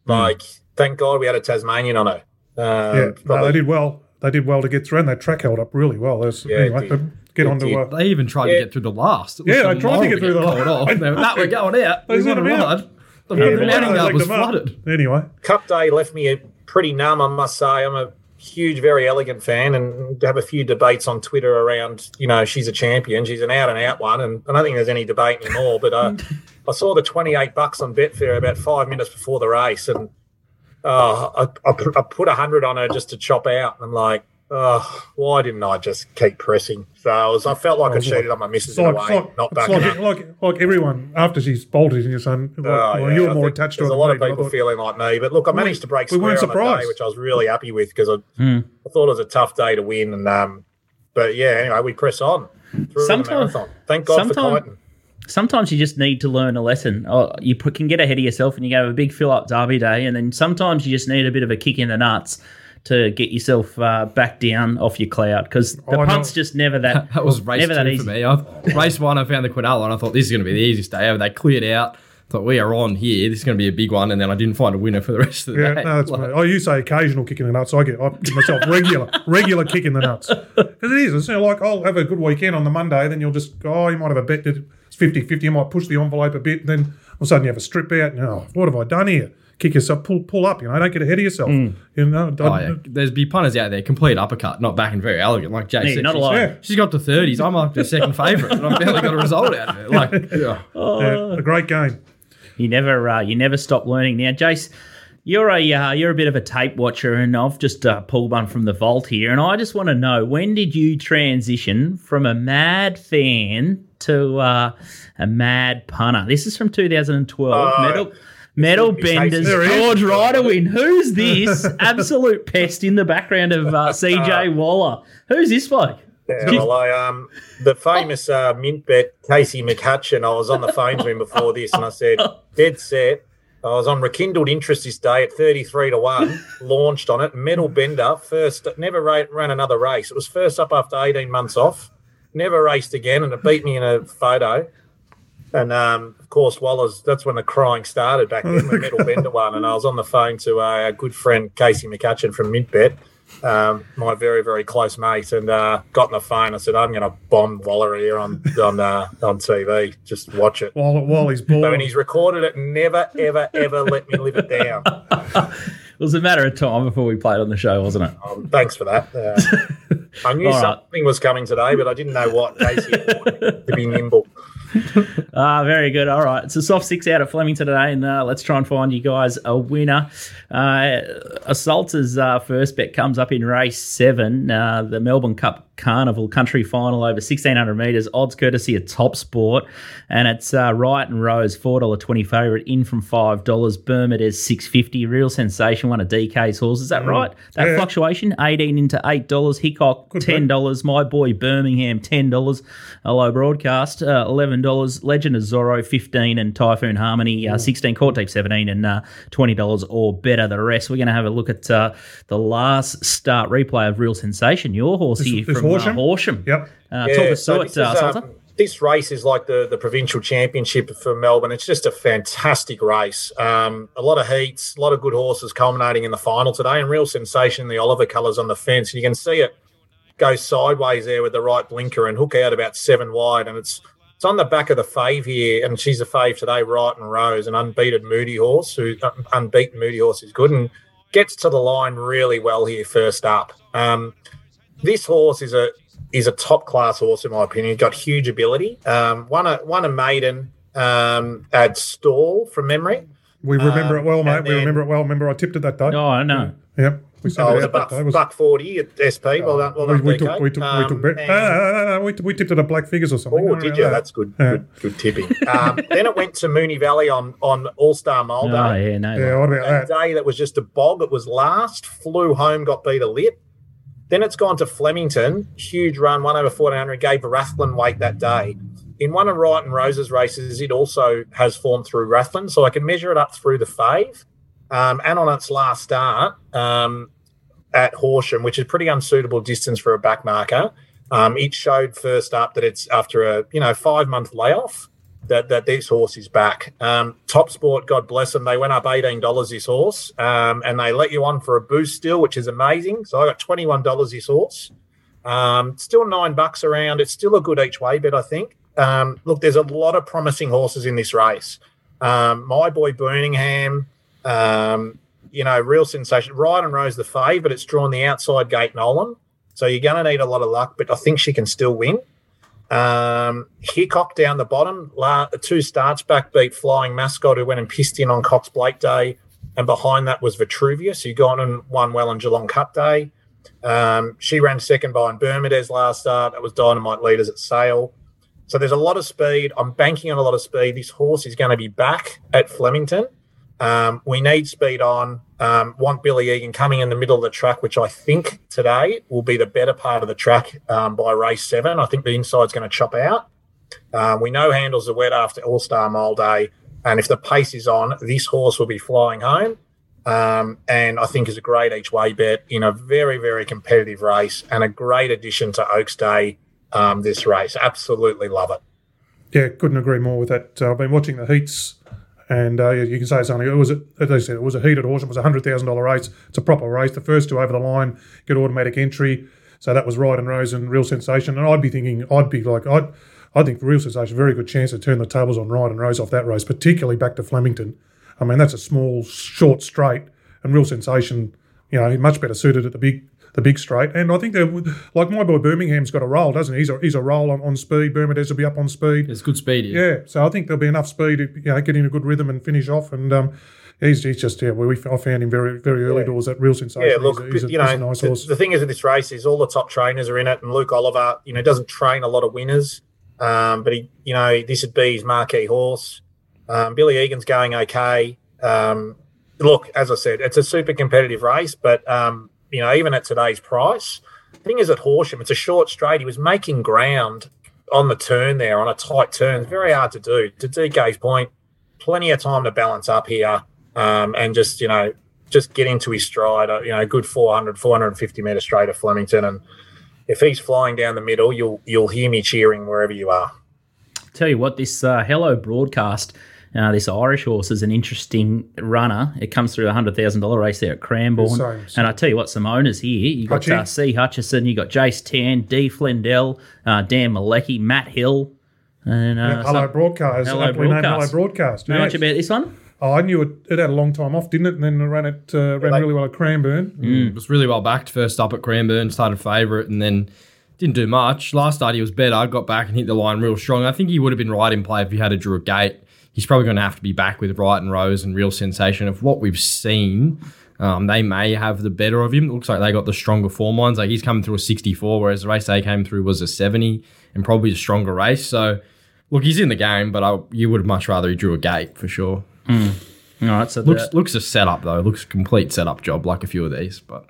Hmm. Like, thank God we had a Tasmanian on it. Um, yeah, no, they did well. They did well to get through, and their track held up really well. That's, Yeah, anyway, but get It on to uh, They even tried Yeah. to get through the last. Yeah, so they tried to get through the called last. off. They were, that we're going out. They We sent want to them out. ride. The yeah, the they mounting yard let was them up. flooded. Anyway, Cup Day left me pretty numb, I must say. I'm a huge, Verry Elleegant fan and have a few debates on Twitter around, you know, she's a champion. She's an out and out one. And I don't think there's any debate anymore. But uh, I saw the 28 bucks on Betfair about five minutes before the race. And uh, I, I, put, I put 100 on her just to chop out. And I'm like, oh, why didn't I just keep pressing? So I, was, I felt like I it's like- cheated on my missus it's in a like, way, like, not backing like, up. like, like everyone after she's bolted in your son. Like, Oh, well, yeah, you were I more attached to There's a lot of me, but I people thought- feeling like me, but look, I managed to break we square weren't on the day, which I was really happy with because I, Hmm. I thought it was a tough day to win. And um, but yeah, anyway, we press on through the marathon. Thank God for sometime- Kyneton. sometimes you just need to learn a lesson. Oh, you put, can get ahead of yourself and you go have a big fill up derby day, and then sometimes you just need a bit of a kick in the nuts to get yourself uh, back down off your cloud because the Oh, I know. punt's just never that. That was race never that easy. for me. I, race one, I found the Quinella, and I thought this is going to be the easiest day ever. They cleared out. Thought we are on here. This is going to be a big one, and then I didn't find a winner for the rest of the Yeah, day. no, that's Like, me. Oh, you say occasional kick in the nuts. I get, I give myself regular, regular kick in the nuts. Because it is. It's you know, like I'll have a good weekend on the Monday, then you'll just oh, you might have a bet that it's 50 50. You might push the envelope a bit, and then all of a sudden you have a strip out. And, oh, what have I done here? Kick yourself, pull pull up, you know, don't get ahead of yourself. You know, Oh, yeah. There's be punters out there, complete uppercut, not backing Verry Elleegant. Like Jay Yeah, said, not she's, alone. Yeah. she's got to 30s. I'm like the second favourite, and I've barely got a result out of it. Like, yeah. yeah, a great game. You never, uh, you never stop learning. Now, Jace, you're a uh, you're a bit of a tape watcher, and I've just uh, pulled one from the vault here, and I just want to know when did you transition from a mad fan to uh, a mad punter? This is from 2012. Oh, Metal. Benders, There he is. George Riderwin. Who's this absolute pest in the background of uh, CJ Waller? Who's this bloke? Yeah, well, I, um, the famous uh, mint bet, Casey McCutcheon. I was on the phone to him before this and I said, dead set. I was on rekindled interest this day at 33 to 1, launched on it. Metal Bender, first, never ra- ran another race. It was first up after 18 months off, never raced again, and it beat me in a photo. And um, of course, Waller's, that's when the crying started back then, when Metal Bender won. And I was on the phone to uh, our good friend Casey McCutcheon from Mintbet. um, my very very close mate, and uh, got on the phone. I said, "I'm going to bomb Waller here on on uh, on TV. Just watch it." While while he's So when born, he's recorded it, never ever ever let me live it down. It was a matter of time before we played on the show, wasn't it? Um, thanks for that. Uh, I knew All right. something was coming today, but I didn't know what. Casey wanted to be nimble. Ah, very good. All right. It's a soft six out of Flemington today, and uh, let's try and find you guys a winner. Uh, Assault's uh, first bet comes up in race seven, uh, the Melbourne Cup Carnival Country Final over 1600 metres, odds courtesy of Top Sport, and it's uh, Wright and Rose, $4.20 favourite, in from $5. Bermudez, six fifty. Real sensation, one of DK's horses. Is that right? That Yeah. fluctuation, 18 into $8. Hickok, Good $10. My boy Birmingham, ten dollars. Low broadcast, uh, eleven dollars. Legend of Zorro, fifteen, and Typhoon Harmony, uh, sixteen. Court Deep, seventeen, and uh, twenty dollars or better. The rest. We're going to have a look at uh, the last start replay of Real Sensation. Your horse This- here this from Horsham? Uh, Horsham. Yep. Uh, talk us so through this it, uh, is, um, this race is like the, the provincial championship for Melbourne. It's just a fantastic race. Um, a lot of heats, a lot of good horses culminating in the final today, and real sensation. The Oliver colours on the fence, you can see it go sideways there with the right blinker and hook out about seven wide, and it's it's on the back of the fave here, and she's a fave today, Right and Rose, an unbeaten Moody horse, who unbeaten Moody horse is good and gets to the line really well here first up. Um, this horse is a is a top class horse in my opinion. Got huge ability. Um, won a won a maiden um, at Stall from memory. we remember Um, it well, mate. and We remember it well. Remember, I tipped it that day. Oh, I know. Yep. We sent Oh, it it was a buck, was- buck forty at SP. Well done, well we, done, we took we took we Um, took bet- and- no, no, no, no, we, we tipped it at black figures or something. Oh, did you? that. That's good. Yeah. Good, good tipping. Um, then it went to Moonee Valley on on All Star Mole Oh, Day. yeah, no. Yeah, what about That that? day that was just a bog. It was last. Flew home, got beat a lip. Then it's gone to Flemington. Huge run, one over fourteen hundred. Gave Rathlin weight that day. In one of Wright and Rose's races, it also has formed through Rathlin, so I can measure it up through the fave. Um, and on its last start um, at Horsham, which is pretty unsuitable distance for a back marker, um, it showed first up that it's after a you know five month layoff that that this horse is back. Um, Top Sport, God bless them, they went up eighteen dollars this horse, um, and they let you on for a boost still, which is amazing. So I got twenty one dollars this horse. Um, still nine bucks around. It's still a good each way bet, I think. Um, look, there's a lot of promising horses in this race. Um, my boy Birmingham, um, you know, real sensation. Ryan and Rose the fave, but it's drawn the outside gate Nolan. So you're going to need a lot of luck, but I think she can still win. Um, Hickok down the bottom, la- two starts back beat Flying Mascot, who went and pissed in on Cox Plate Day. And behind that was Vitruvius, who got and won well on Geelong Cup Day. Um, she ran second behind Bermudez last start. That was Dynamite leaders at Sale. So there's a lot of speed. I'm banking on a lot of speed. This horse is going to be back at Flemington. Um, we need speed on. Um, want Billy Egan coming in the middle of the track, which I think today will be the better part of the track um, by race seven. I think the inside's going to chop out. Um, we know handles are wet after All Star Mile Day, and if the pace is on, this horse will be flying home. Um, and I think is a great each way bet in a very very competitive race and a great addition to Oaks Day. Um, this race, absolutely love it. Yeah, couldn't agree more with that. Uh, I've been watching the heats, and uh, you can say it's only it was a, as they said it was a heated horse. It was a hundred thousand dollar race. It's a proper race. The first two over the line get automatic entry. So that was Ride and Rose and Real Sensation. And I'd be thinking, I'd be like, I'd, I think Real Sensation, very good chance to turn the tables on Ride and Rose off that race, particularly back to Flemington. I mean, that's a small, short straight, and Real Sensation, you know, much better suited at the big, the big straight. And I think they're like my boy Birmingham's got a roll, doesn't he? He's a, he's a roll on, on speed. Bermudez will be up on speed. It's good speed here. Yeah, so I think there'll be enough speed to you know, get in a good rhythm and finish off. And um, he's, he's just yeah, we, I found him very very early doors at real sensation. Yeah, look, he's a, he's a, you know, he's a nice the, horse. the thing is with this race is all the top trainers are in it, and Luke Oliver, you know, doesn't train a lot of winners, um, but he, you know, this would be his marquee horse. Um, Billy Egan's going okay. Um, look, as I said, it's a super competitive race, but um, you know, even at today's price, the thing is at Horsham, it's a short straight. He was making ground on the turn there on a tight turn. It's very hard to do. To DK's point, plenty of time to balance up here um, and just you know just get into his stride. uh, You know, a good 400, 450 meter straight of Flemington, and if he's flying down the middle, you'll you'll hear me cheering wherever you are. Tell you what, this uh, Hello broadcast Uh, this Irish horse is an interesting runner. It comes through a hundred thousand dollar race there at Cranbourne, Same, same. and I tell you what, some owners here. You got Hutchie. uh, C Hutchison, you got Jace Tan, D Flendell, uh, Dan Malecki, Matt Hill, and uh, Hello some- Broadcast. Hello aptly named Hello Broadcast. Broadcast. Know yes. much about this one? Oh, I knew it, it had a long time off, didn't it? And then it ran it uh, ran like- really well at Cranbourne. It was really well backed first up at Cranbourne, started favourite, and then didn't do much. Last start he was better, I got back and hit the line real strong. I think he would have been right in play if he had a Drew Gate. He's probably going to have to be back with Wright and Rose and real sensation of what we've seen. Um, they may have the better of him. It looks like they got the stronger form lines. Like he's coming through a 64, whereas the race they came through was a 70 and probably a stronger race. So, look, he's in the game, but I, you would have much rather he drew a gate for sure. All right, so Looks the, looks a setup though. Looks a complete setup job like a few of these, but.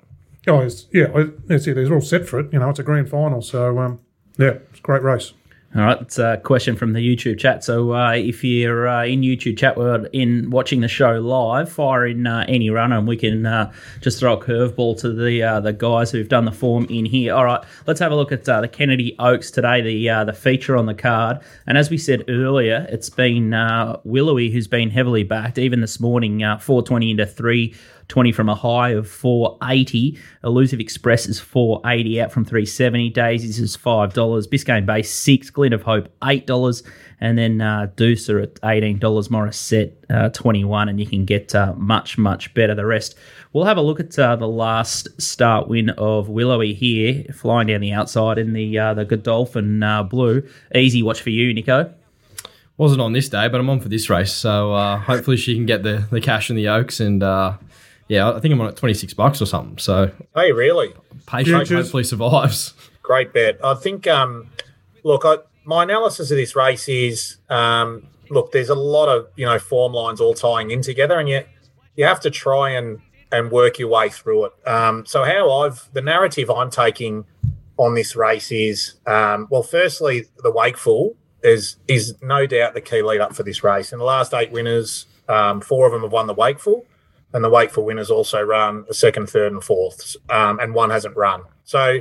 Oh, it's, yeah, I- that's it. They're all set for it. You know, it's a grand final. So, um, yeah, it's a great race. All right, it's a question from the YouTube chat. So uh, if you're uh, in YouTube chat world in watching the show live, fire in uh, any runner, and we can uh, just throw a curveball to the uh, the guys who've done the form in here. All right, let's have a look at uh, the Kennedy Oaks today, the the feature on the card. And as we said earlier, it's been Willowy who's been heavily backed. Even this morning, uh, 420 into three. 20 from a high of 480. Elusive Express is 480 out from 370. Daisies is $5. Biscayne Bay 6 Glint of Hope $8. And then uh, Deucer at $18. Morissette uh, 21 and you can get uh, much, much better the rest. We'll have a look at uh, the last start win of Willowy here, flying down the outside in the uh, the Godolphin uh, blue. Easy watch for you, Nico. Wasn't on this day, but I'm on for this race. So uh, hopefully she can get the, the cash in the Oaks. And uh, yeah, I think I'm on at 26 bucks or something. So Hey, really? patient Futures. hopefully survives. Great bet. I think, um, look, I, my analysis of this race is um, look, there's a lot of, you know, form lines all tying in together, and yet you have to try and, and work your way through it. Um, so, how I've, the narrative I'm taking on this race is, um, well, firstly, the Wakeful is, is no doubt the key lead up for this race. In the last eight winners, um, four of them have won the Wakeful and the Wakeful winners also run a second, third, and fourth, um, and one hasn't run. So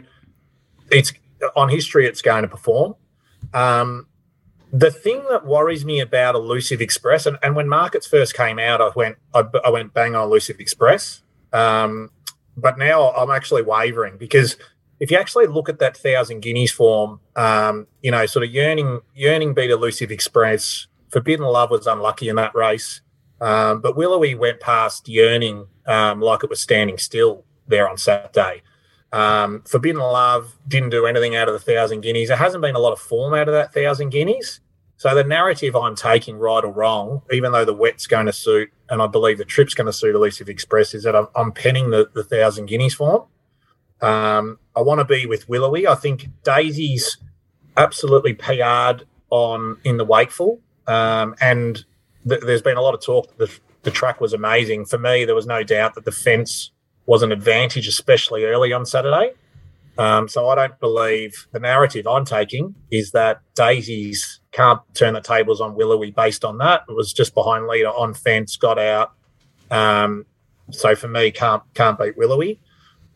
it's on history, it's going to perform. Um, the thing that worries me about Elusive Express, and, and when markets first came out, I went I, I went bang on Elusive Express, um, but now I'm actually wavering because if you actually look at that thousand guineas form, um, you know, sort of yearning yearning beat Elusive Express. Forbidden Love was unlucky in that race. Um, but Willowy went past yearning um, like it was standing still there on Saturday. Um, Forbidden Love didn't do anything out of the thousand guineas. There hasn't been a lot of form out of that thousand guineas. So the narrative I'm taking, right or wrong, even though the wet's going to suit, and I believe the trip's going to suit Elusive Express, is that I'm, I'm penning the, the thousand guineas form. Um, I want to be with Willowy. I think Daisy's absolutely PR'd on in the Wakeful, um, and th- there's been a lot of talk the, the track was amazing. For me, there was no doubt that the fence was an advantage, especially early on Saturday. Um, so I don't believe the narrative I'm taking is that Daisies can't turn the tables on Willowy based on that. It was just behind leader on fence, got out. Um, so for me, can't can't beat Willowy.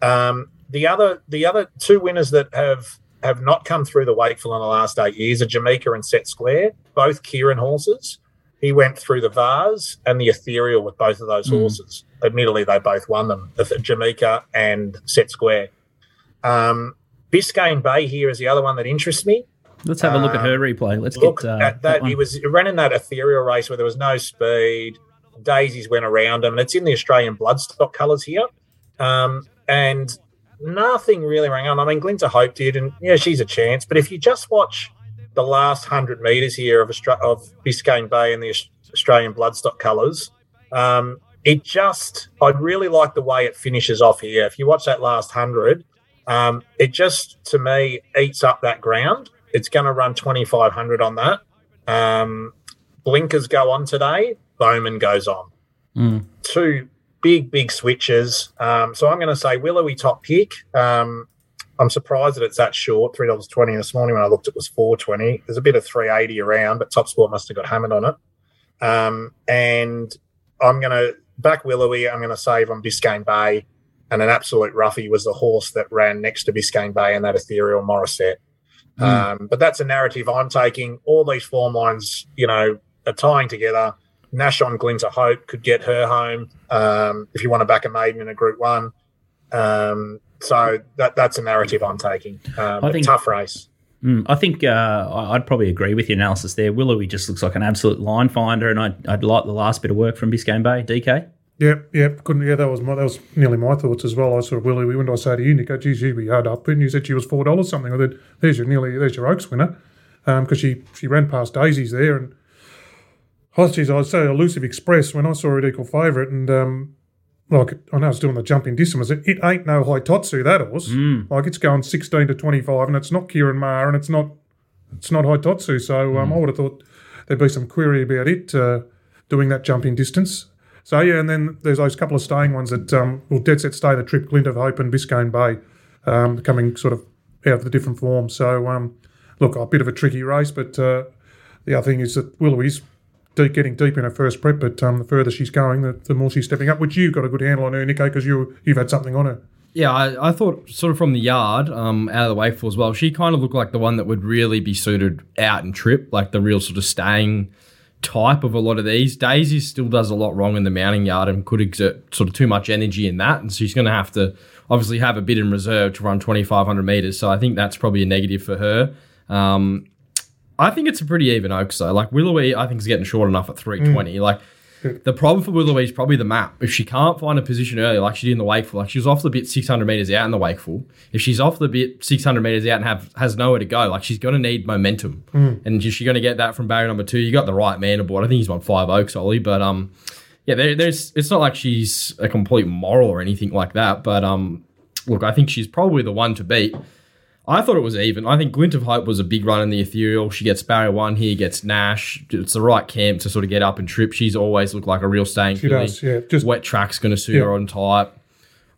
Um, the other the other two winners that have have not come through the Wakeful in the last eight years are Jamaica and Set Square, both Ciaron horses. He went through the Vase and the Ethereal with both of those horses. Admittedly, they both won them, the Jamaica and Set Square. Um, Biscayne Bay here is the other one that interests me. Let's have a look at her replay. Let's Look get uh, at that. one. He was running that ethereal race where there was no speed. Daisies went around him, and it's in the Australian bloodstock colours here. Um, and nothing really rang on. I mean, Glint of Hope did, and yeah, she's a chance. But if you just watch the last hundred metres here of Austra- of Biscayne Bay and the Australian bloodstock colours, um, it just I really like the way it finishes off here. If you watch that last hundred, um, it just to me eats up that ground. It's going to run twenty five hundred on that. Um, blinkers go on today. Bowman goes on. Mm. Two big, big switches. Um, so I'm going to say Willowy top pick. Um, I'm surprised that it's that short, three dollars twenty. This morning when I looked, it was four twenty. There's a bit of three eighty around, but Top Sport must have got hammered on it. Um, and I'm going to back Willowy. I'm going to save on Biscayne Bay, and an absolute roughie was the horse that ran next to Biscayne Bay and that ethereal Morissette. Um, but that's a narrative I'm taking. All these form lines, you know, are tying together. Nash on Glint of Hope could get her home um, if you want to back a maiden in a Group One. Um, so that that's a narrative I'm taking. Um, I a think- tough race. Mm, I think uh, I- I'd probably agree with your analysis there. Willowy just looks like an absolute line finder, and I'd, I'd like the last bit of work from Biscayne Bay. DK? Yep, yep. couldn't. Yeah, that was my, that was nearly my thoughts as well. I sort of Willie, when I say to you, Nico, geez, she'd be hard up, and you said she was four dollars something. I said, there's your nearly, there's your Oaks winner, because she she ran past Daisies there, and oh, geez, I'd say Elusive Express when I saw it equal favourite, and um, like I know it's doing the jumping distance. It, it ain't no Hitotsu that horse. Like it's going sixteen to twenty five, and it's not Ciaron Maher, and it's not it's not Hitotsu. So um, I would have thought there'd be some query about it uh, doing that jumping distance. So yeah, and then there's those couple of staying ones that um, will dead set stay the trip, Glint of Hope and Biscayne Bay, um, coming sort of out of the different forms. So um, look, a bit of a tricky race, but uh, the other thing is that Willoughby's deep, getting deep in her first prep, but um, the further she's going, the, the more she's stepping up. Which you've got a good handle on her, Nico, because you you've had something on her. Yeah, I, I thought sort of from the yard, um, out of the wakeful as well. She kind of looked like the one that would really be suited out and trip, like the real sort of staying type of a lot of these. Daisy still does a lot wrong in the mounting yard and could exert sort of too much energy in that, and she's going to have to obviously have a bit in reserve to run twenty five hundred meters. So I think that's probably a negative for her. Um, I think it's a pretty even Oaks though. Like Willowy, I think is getting short enough at three twenty. Like the problem for Willowy is probably the map. If she can't find a position early, like she did in the Wakeful, like she was off the bit 600 meters out in the Wakeful. If she's off the bit 600 meters out and have has nowhere to go, like she's going to need momentum. And is she going to get that from barrier number two? You got the right man aboard. I think he's won five Oaks, Ollie, but um, yeah, there, there's it's not like she's a complete moral or anything like that. But um, look, I think she's probably the one to beat. I thought it was even. I think Glint of Hope was a big run in the ethereal. She gets barrier one here, gets Nash. It's the right camp to sort of get up and trip. She's always looked like a real staying She does, yeah. Just Wet track's going to suit Yeah. her on type.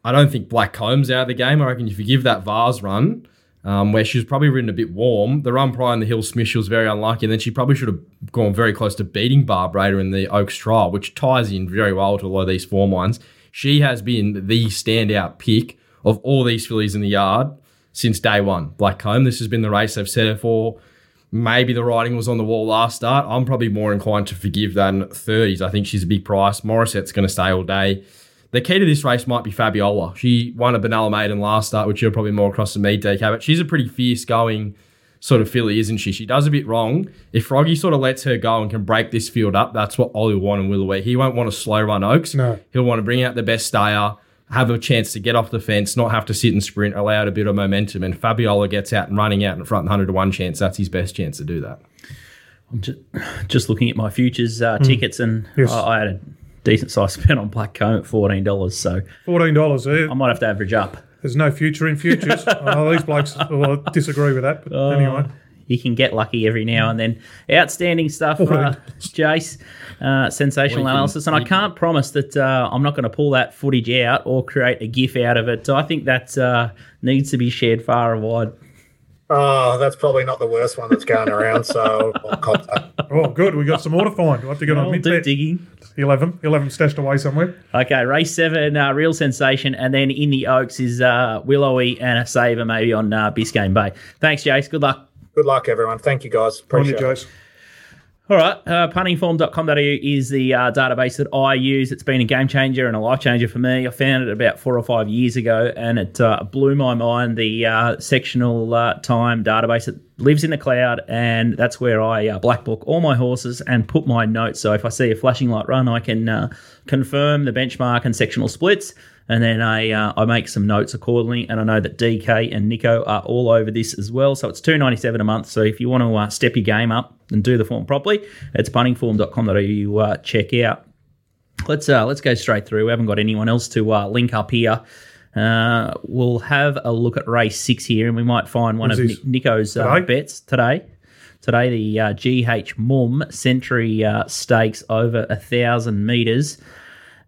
I don't think Black Comb's out of the game. I reckon if you give that Vase run, um, where she was probably ridden a bit warm, the run prior in the Hill Smith, she was very unlucky. And then she probably should have gone very close to beating Barb Raider in the Oaks trial, which ties in very well to a lot of these form ones. She has been the standout pick of all these fillies in the yard since day one. Black Comb, this has been the race they've set her for. Maybe the writing was on the wall last start. I'm probably more inclined to forgive than 30s. I think she's a big price. Morissette's going to stay all day. The key to this race might be Fabiola. She won a Benalla Maiden last start, which you're probably more across the me, DK, but she's a pretty fierce going sort of filly, isn't she? She does a bit wrong. If Froggy sort of lets her go and can break this field up, that's what Ollie will want and Willowy. He won't want to slow run Oaks. No. He'll want to bring out the best stayer, have a chance to get off the fence, not have to sit and sprint, allow it a bit of momentum. And Fabiola gets out and running out in front, 100 to 1 chance. That's his best chance to do that. I'm just, just looking at my futures uh, tickets, and Yes. I, I had a decent size spend on Black Comb at fourteen dollars. So fourteen dollars there. I might have to average up. There's no future in futures. oh, these blokes will disagree with that, but anyway. You can get lucky every now and then. Outstanding stuff, uh, Jace. Uh, sensational can- analysis, and I can't promise that uh, I'm not going to pull that footage out or create a GIF out of it. So I think that uh, needs to be shared far and wide. Oh, that's probably not the worst one that's going around. So I'll cop that. Oh, good. We got some more to find. We'll have to get on I'll mid do digging. He'll have them. He'll have them stashed away somewhere. Okay, race seven, uh, real sensation, and then in the Oaks is uh, Willowy and a saver maybe on uh, Biscayne Bay. Thanks, Jace. Good luck. Good luck, everyone. Thank you, guys. On you, Appreciate it. Jace. All right, uh, puntingform.com.au is the uh, database that I use. It's been a game changer and a life changer for me. I found it about four or five years ago, and it uh, blew my mind. The uh, sectional uh, time database that lives in the cloud, and that's where I uh, black book all my horses and put my notes. So if I see a flashing light run, I can uh, confirm the benchmark and sectional splits, and then I uh, I make some notes accordingly. And I know that DK and Nico are all over this as well. So it's two ninety seven a month. So if you want to uh, step your game up and do the form properly, it's puntingform.com.au. Uh, check out. Let's uh, let's go straight through. We haven't got anyone else to uh, link up here. Uh, we'll have a look at race six here, and we might find one of? Ni- Nico's uh, Today? bets today. Today, the uh, GH Mumm Century uh, Stakes over a thousand meters,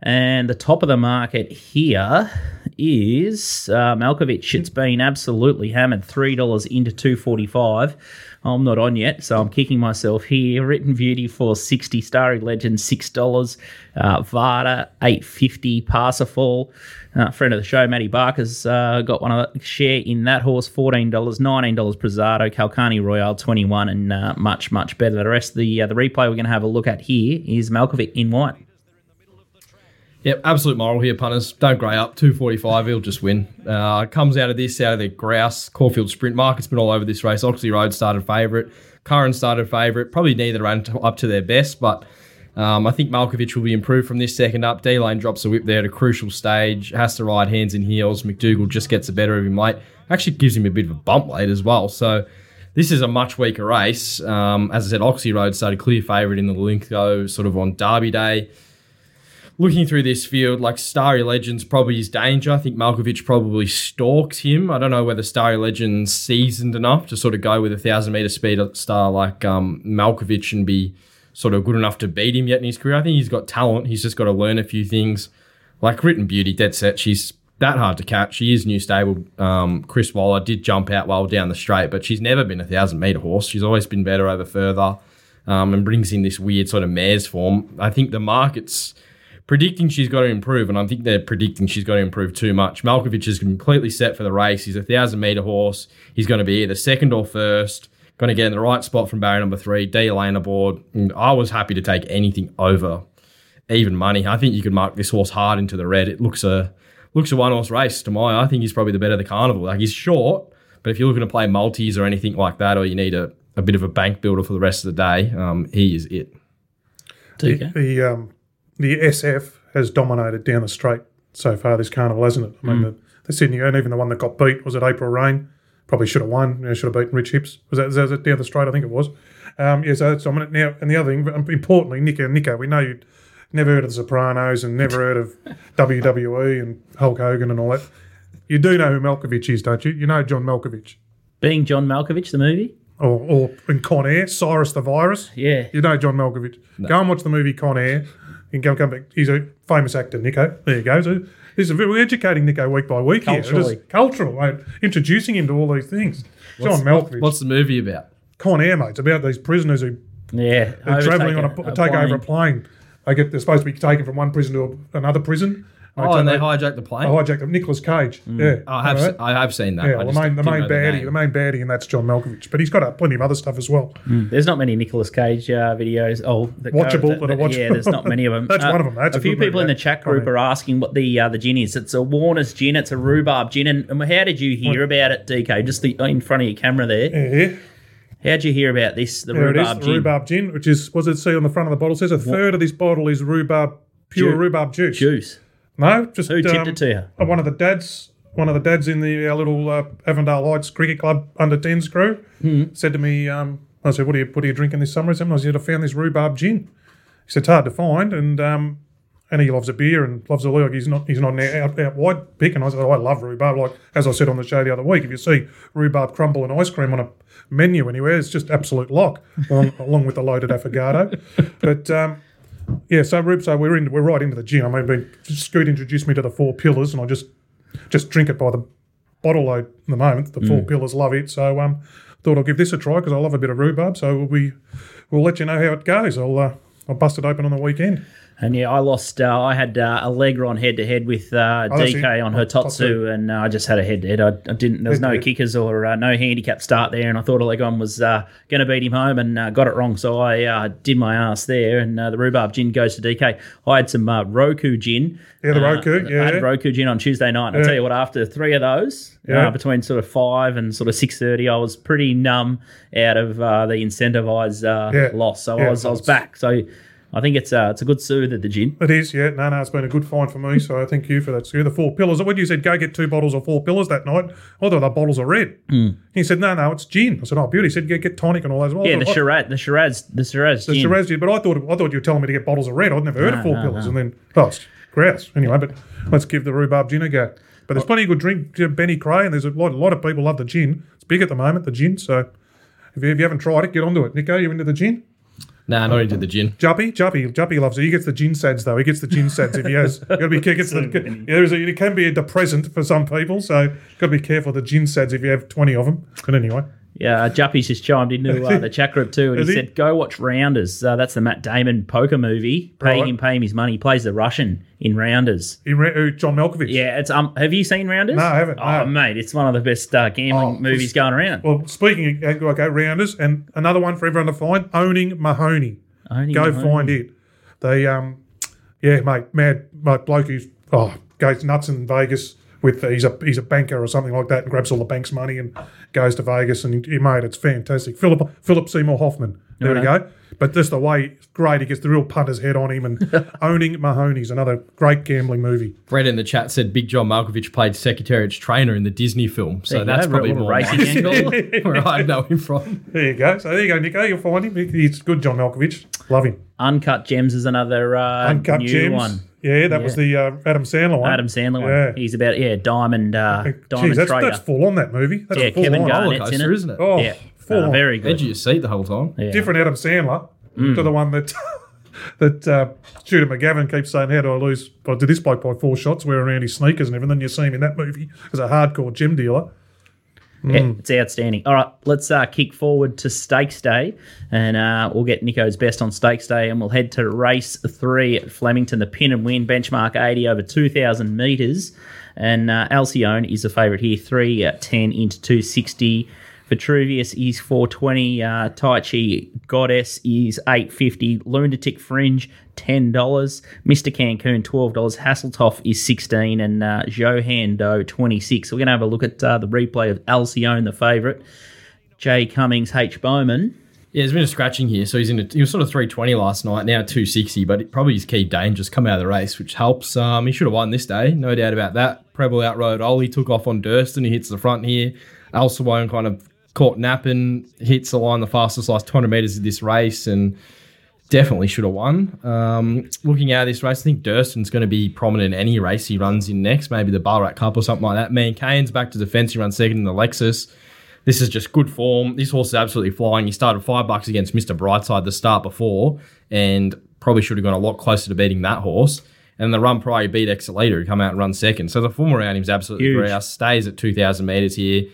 and the top of the market here is uh, Malkovich. It's been absolutely hammered. Three dollars into two forty five. I'm not on yet, so I'm kicking myself here. Written Beauty for sixty. Starry Legend six dollars. Uh, Vada eight fifty. Parsifal. Uh, friend of the show, Matty Barker's uh, got one of the share in that horse. Fourteen dollars. Nineteen dollars. Prezado. Calcani Royale twenty one, and uh, much much better. The rest of the uh, the replay we're going to have a look at here is Malkovich in white. Yep, absolute moral here, punters. Don't grey up. 245, he'll just win. Uh, comes out of this, out of the grouse. Caulfield Sprint Market's been all over this race. Oxley Road started favourite. Curran started favourite. Probably neither ran up to their best, but um, I think Malkovich will be improved from this second up. D Lane drops a whip there at a crucial stage. Has to ride hands and heels. McDougall just gets the better of him late. Actually gives him a bit of a bump late as well. So this is a much weaker race. Um, as I said, Oxley Road started clear favourite in the Linko sort of on Derby Day looking through this field, like Starry Legends probably is danger. I think Malkovich probably stalks him. I don't know whether Starry Legends seasoned enough to sort of go with a thousand meter speed star like um, Malkovich and be sort of good enough to beat him yet in his career. I think he's got talent. He's just got to learn a few things. Like Written Beauty, dead set. She's that hard to catch. She is new stable. Um, Chris Waller did jump out well down the straight, but she's never been a thousand meter horse. She's always been better over further. Um, and brings in this weird sort of mare's form. I think the market's predicting she's got to improve, and I think they're predicting she's got to improve too much. Malkovich is completely set for the race. He's a thousand meter horse. He's going to be either second or first. Going to get in the right spot from barrier number three. D lane aboard. And I was happy to take anything over even money. I think you could mark this horse hard into the red. It looks a looks a one horse race to my. I think he's probably the better of the carnival. Like he's short, but if you're looking to play multis or anything like that, or you need a, a bit of a bank builder for the rest of the day, um, he is it. The, the um, the SF has dominated down the straight so far this carnival, hasn't it? I mean, the, the Sydney and even the one that got beat was it April Rain. Probably should have won. You know, should have beaten Rich Hips. Was that, was that down the straight? I think it was. Um, yeah, so it's dominant now. And the other thing, importantly, Nico, Nico, we know you never heard of the Sopranos and never heard of WWE and Hulk Hogan and all that. You do know who Malkovich is, don't you? You know John Malkovich. Being John Malkovich, the movie. Or, or in Con Air, Cyrus the Virus. Yeah. You know John Malkovich. Go and watch the movie Con Air. Can come, come back. He's a famous actor, Nico. There you go. So this is we're educating Nico week by week Culturally. here. Cultural, mate. Introducing him to all these things. John Malkovich. What's the movie about? Con Air, mate. It's about these prisoners who Yeah. they're travelling on a, overtake take over a plane. plane. They get they're supposed to be taken from one prison to another prison. Oh, and they hijacked the plane. I hijacked them. Nicolas Cage. Yeah. Oh, I have, All se- I have seen that. Yeah, I well, the just main, the didn't main know the baddie, name. the main baddie, and that's John Malkovich. But he's got uh, plenty of other stuff as well. There's not many Nicolas Cage uh, videos. Oh, that go- Watchable that are watchable. Yeah, there's not many of them. That's one of them. That's a a few good people movie, in the that. chat group Comment. are asking what the uh, the gin is. It's a Warner's gin. It's a rhubarb gin. And, and how did you hear about it, DK? Just the, in front of your camera there. Yeah. How'd you hear about this? The There it is, rhubarb the gin. rhubarb gin, which is, what does it say on the front of the bottle? It says a third of this bottle is rhubarb, pure Ju- rhubarb juice. juice. No, just Who tipped um, it to you? uh, One of the dads, one of the dads in the our little uh, Avondale Heights Cricket Club under 10s crew Hmm. said to me, um, I said, what are, you, what are you drinking this summer? I said, I found this rhubarb gin. He said, it's hard to find, and um, and he loves a beer and loves a like he's not he's not an out, out wide pick. And I said, oh, I love rhubarb. Like as I said on the show the other week, if you see rhubarb crumble and ice cream on a menu anywhere, it's just absolute lock, along, along with the loaded affogato. But um, yeah, so Rube, so we're in, we're right into the gin. I mean, Scoot introduced me to the four pillars, and I just just drink it by the bottle load at the moment. The four pillars love it, so um, thought I'll give this a try because I love a bit of rhubarb. So we'll be we'll let you know how it goes. I'll uh, I'll bust it open on the weekend. And yeah, I lost. Uh, I had uh, Allegra on head to head with uh, Oh, DK on Hitotsu. Tatsu, and uh, I just had a head to head. I I didn't. There was no kickers or uh, no handicap start there, and I thought Allegon was uh, going to beat him home, and uh, got it wrong. So I uh, did my ass there, and uh, the rhubarb gin goes to DK. I had some uh, Roku gin. Yeah, the Roku, I yeah. had Roku gin on Tuesday night. And I Yeah. tell you what, after three of those, Yeah. between sort of five and sort of six thirty, I was pretty numb out of uh, the Incentivised uh, Yeah. loss. So Yeah, I was I was back. So. I think it's uh, it's a good soother, the gin. It is, yeah. No, no, it's been a good find for me. So thank you for that. So the four pillars. When you said go get two bottles of four pillars that night, I thought the bottles are red. He said, no, no, it's gin. I said, oh, beauty. He said, get, get tonic and all that as well. Yeah, the thought, Shiraz, the Shiraz, the Shiraz The gin. Shiraz gin, but I thought I thought you were telling me to get bottles of red. I'd never heard No, of four no, pillars, no. and then oh, it's grouse. Anyway, but let's give the rhubarb gin a go. But there's plenty of good drink. Benny Cray, and there's a lot, a lot of people love the gin. It's big at the moment, the gin. So if you, if you haven't tried it, get onto it. Nico, you into the gin? Nah, not into um, the gin. Juppy, Juppy, Juppy loves it. He gets the gin sads though. He gets the gin sads if he has. Got to be careful. It's yeah, there's a, it can be a depressant for some people, so got to be careful the gin sads if you have twenty of them. But anyway, Yeah, uh, Juppy's just chimed into uh, the chat group too, and he he? said, "Go watch Rounders. Uh, that's the Matt Damon poker movie. Paying Right. him, pay him his money. He plays the Russian in Rounders. re- uh, John Malkovich. Yeah, it's um. Have you seen Rounders? No, I haven't, Oh, no. mate, it's one of the best uh, gambling Oh, movies going around. Well, speaking of okay, rounders, and another one for everyone to find: owning Mahoney. Owning Go Mahoney. find it. They um, yeah, mate, mad, mate, bloke who's oh goes nuts in Vegas with he's a he's a banker or something like that, and grabs all the bank's money and goes to Vegas, and he, made it's fantastic. Philip Philip Seymour Hoffman. There we go. But just the way, great. He gets the real punter's head on him, and owning Mahoney's another great gambling movie. Brett in the chat said Big John Malkovich played Secretariat's trainer in the Disney film, so that's go, probably more racing angle. where I know him from. There you go. So there you go, Nico. You'll find him. He- He's good, John Malkovich. Love him. Uncut Gems is another uh, Uncut new Gems. one. Yeah, that was the uh, Adam Sandler one. Adam Sandler one. Yeah. He's about yeah diamond uh, diamond Jeez, that's, trader. that's full on that movie. That's Yeah, full Kevin on. Garnett. Roller in coaster, it. isn't it? Oh, yeah, full uh, on. very good. Edge of your seat the whole time. Yeah. Different Adam Sandler Mm. to the one that that uh, Shooter McGavin keeps saying, "How do I lose?" I did this bloke by four shots, wearing around his sneakers and everything. You see him in that movie as a hardcore gym dealer. Yeah, it's outstanding. All right, let's uh, kick forward to Stakes Day, and uh, we'll get Nico's best on Stakes Day, and we'll head to race three at Flemington, the pin and win benchmark 80 over 2,000 metres. And uh, Alcyone is a favourite here, 3 uh, 10 into 260. Vitruvius is 420. Uh, tai Chi Goddess is 850. Lunatic Fringe $10. Mr. Cancun $12. Hasseltoff is 16 and uh, Johan Doe 26. So we're going to have a look at uh, the replay of Alcyone, the favourite. Jay Cummings, H. Bowman. Yeah, there's been a scratching here, so he's in. A, he was sort of 320 last night, now 260, but probably his key danger's come out of the race, which helps. Um, he should have won this day, no doubt about that. Prebble outrode Ollie, took off on Durston, he hits the front here. Alcyone kind of caught napping, hits the line the fastest last 200 metres of this race, and definitely should have won. Um, looking at this race, I think Durston's going to be prominent in any race he runs in next, maybe the Ballarat Cup or something like that. Man, Kane's back to defence, he runs second in the Lexus. This is just good form. This horse is absolutely flying. He started five bucks against Mr. Brightside the start before, and probably should have gone a lot closer to beating that horse. And the run prior, he beat Excelita, who come out and run second. So the form around him is absolutely Huge. grouse. Stays at 2,000 metres here.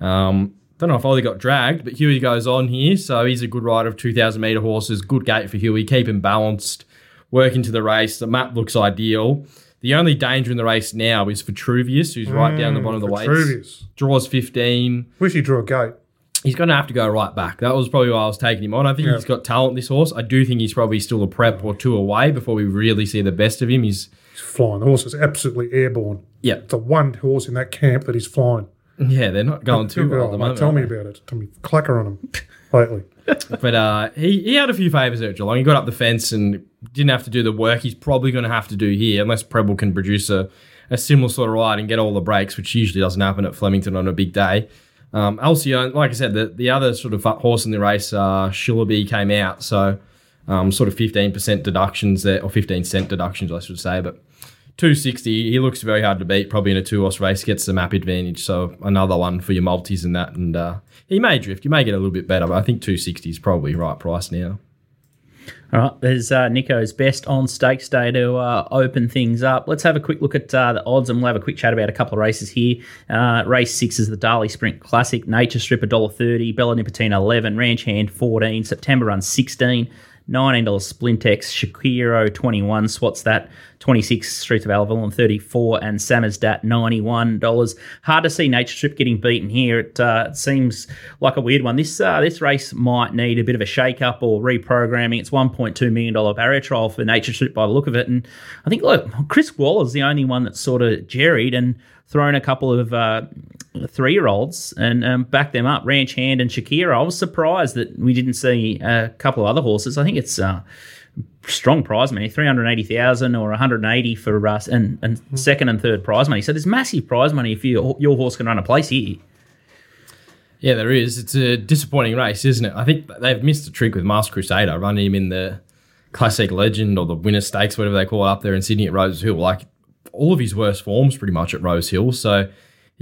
Um, don't know if Ollie got dragged, but Huey goes on here. So he's a good rider of 2,000 metre horses. Good gate for Huey. Keep him balanced. Work into the race. The map looks ideal. The only danger in the race now is for Truvius, who's right down the mm, bottom of the weights. Vitruvius. Draws 15 Wish he drew a gate. he's going to have to go right back. That was probably why I was taking him on. I think Yeah. he's got talent, this horse. I do think he's probably still a prep or two away before we really see the best of him. He's, He's flying. The horse is absolutely airborne. yeah, It's the one horse in that camp that is flying. yeah, they're not going too well at the moment. tell me about it. Tell me, clacker on them lately. But uh, he, he had a few favours there at Geelong. He got up the fence and didn't have to do the work he's probably going to have to do here, unless Prebble can produce a, a similar sort of ride and get all the breaks, which usually doesn't happen at Flemington on a big day. Um, like I said, the, the other sort of horse in the race, uh, Shillaby, came out. So um, sort of 15% deductions there, or 15 cent deductions, I should say. But 260, he looks very hard to beat, probably in a two horse race, gets the map advantage. So another one for your multis and that. And uh, he may drift, you may get a little bit better, but I think 260 is probably right price now. All right, there's uh, Nico's best on stakes day to uh, open things up. Let's have a quick look at uh, the odds and we'll have a quick chat about a couple of races here. Uh, race six is the Darley Sprint Classic, Nature Strip $1.30, Bella Nipotina 11, Ranch Hand 14, September Run 16, $19 Splintex, Shakiro 21, Swats that 26, Streets of Avalon 34, and Samizdat $91. Hard to see Nature Strip getting beaten here. It, uh, seems like a weird one. This uh, this race might need a bit of a shake up or reprogramming. It's $1.2 million barrier trial for Nature Strip by the look of it. And I think, look, Chris Waller's the only one that's sort of jerried and thrown a couple of uh, three year olds and um, backed them up. Ranch Hand and Shakira. I was surprised that we didn't see a couple of other horses. I think it's. Uh, strong prize money, three hundred eighty thousand or one hundred eighty for us, and and second and third prize money. So there's massive prize money if you, your horse can run a place here. Yeah, there is. It's a disappointing race, isn't it? I think they've missed a trick with Masked Crusader, running him in the Classic Legend or the Winner Stakes, whatever they call it up there in Sydney at Rose Hill. Like all of his worst forms pretty much at Rose Hill. So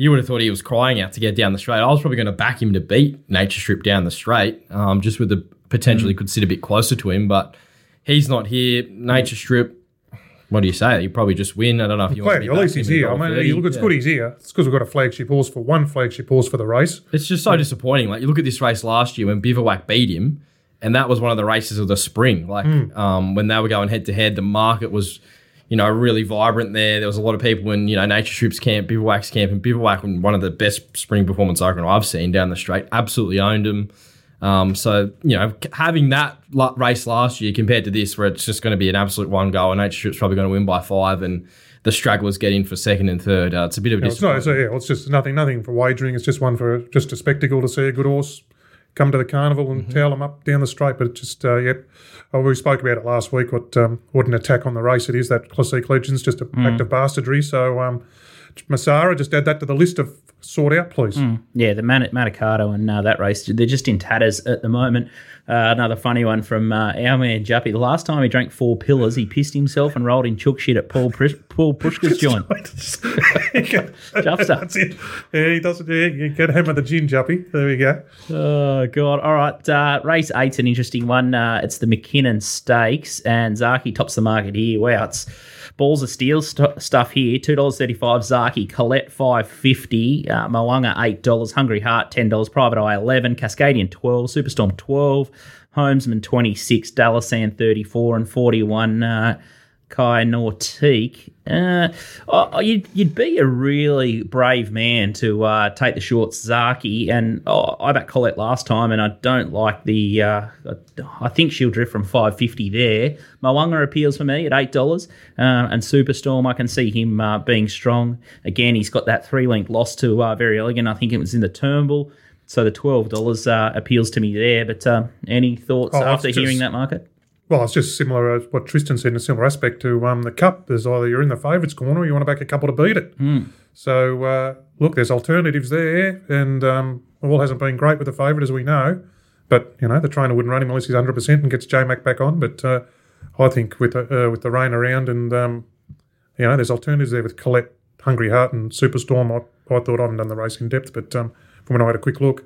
you would have thought he was crying out to get down the straight. I was probably going to back him to beat Nature Strip down the straight, um, just with the potentially could sit a bit closer to him, but he's not here. Nature Strip. What do you say? You probably just win. I don't know if you want to be At least he's here. I mean, 30. look, it's Yeah. good he's here. It's because we've got a flagship horse for one flagship horse for the race. It's just so disappointing. Like you look at this race last year when Bivouac beat him, and that was one of the races of the spring. Like um, when they were going head to head, the market was, you know, really vibrant there. There was a lot of people in you know Nature Strip's camp, Bivouac's camp, and Bivouac in one of the best spring performance I I've seen down the straight. Absolutely owned him. Um, so you know, having that race last year compared to this, where it's just going to be an absolute one goal, and Nature Strip's probably going to win by five, and the stragglers get in for second and third. Uh, it's a bit of a No, it's not. It's, yeah, it's just nothing. Nothing for wagering. It's just one for just a spectacle to see a good horse come to the carnival and towel them up down the straight. But it just uh, yep. Oh, we spoke about it last week. What um, what an attack on the race it is. That Classic Legends just an act of bastardry. So um, Masara, just add that to the list of sort out, please. Yeah, the Man- Manikato and uh, that race, they're just in tatters at the moment. Uh, another funny one from uh, our man Juppy. The last time he drank four pillars, he pissed himself and rolled in chook shit at Paul, Pris- Paul Pushka's joint. Jupster. That's it. Yeah, he doesn't. Yeah, you get hammer the gin, Juppy. There we go. Oh god! All right, uh, race eight's an interesting one. Uh, it's the Mackinnon Stakes, and Zaaki tops the market here. Wow, it's balls of steel st- stuff here. Two dollars thirty-five. Zaaki Colette five fifty. Uh, Mo'unga eight dollars. Hungry Heart ten dollars. Private Eye eleven. Cascadian twelve. Superstorm twelve. Homesman twenty six. Dalasan thirty four and forty one. Uh, Kai Nautique. Uh, oh, you'd, you'd be a really brave man to uh, take the short Zaaki, and oh, I backed Colette last time, and I don't like the. Uh, I think she'll drift from five fifty there. Mo'unga appeals for me at eight dollars, uh, and Superstorm I can see him uh, being strong. Again, he's got that three link loss to uh, Verry Elleegant. I think it was in the Turnbull. So the twelve dollars uh, appeals to me there. But uh, any thoughts Oh, after it's hearing that market? Well, it's just similar as what Tristan said in a similar aspect to um, the cup. There's either you're in the favourites corner or you want to back a couple to beat it. So uh, look, there's alternatives there, and um, all hasn't been great with the favourite as we know. But you know the trainer wouldn't run him unless he's 100 percent and gets J Mac back on. But uh, I think with the, uh, with the rain around and um, you know there's alternatives there with Colette, Hungry Heart, and Superstorm. I, I thought I haven't done the race in depth, but um, from when I had a quick look,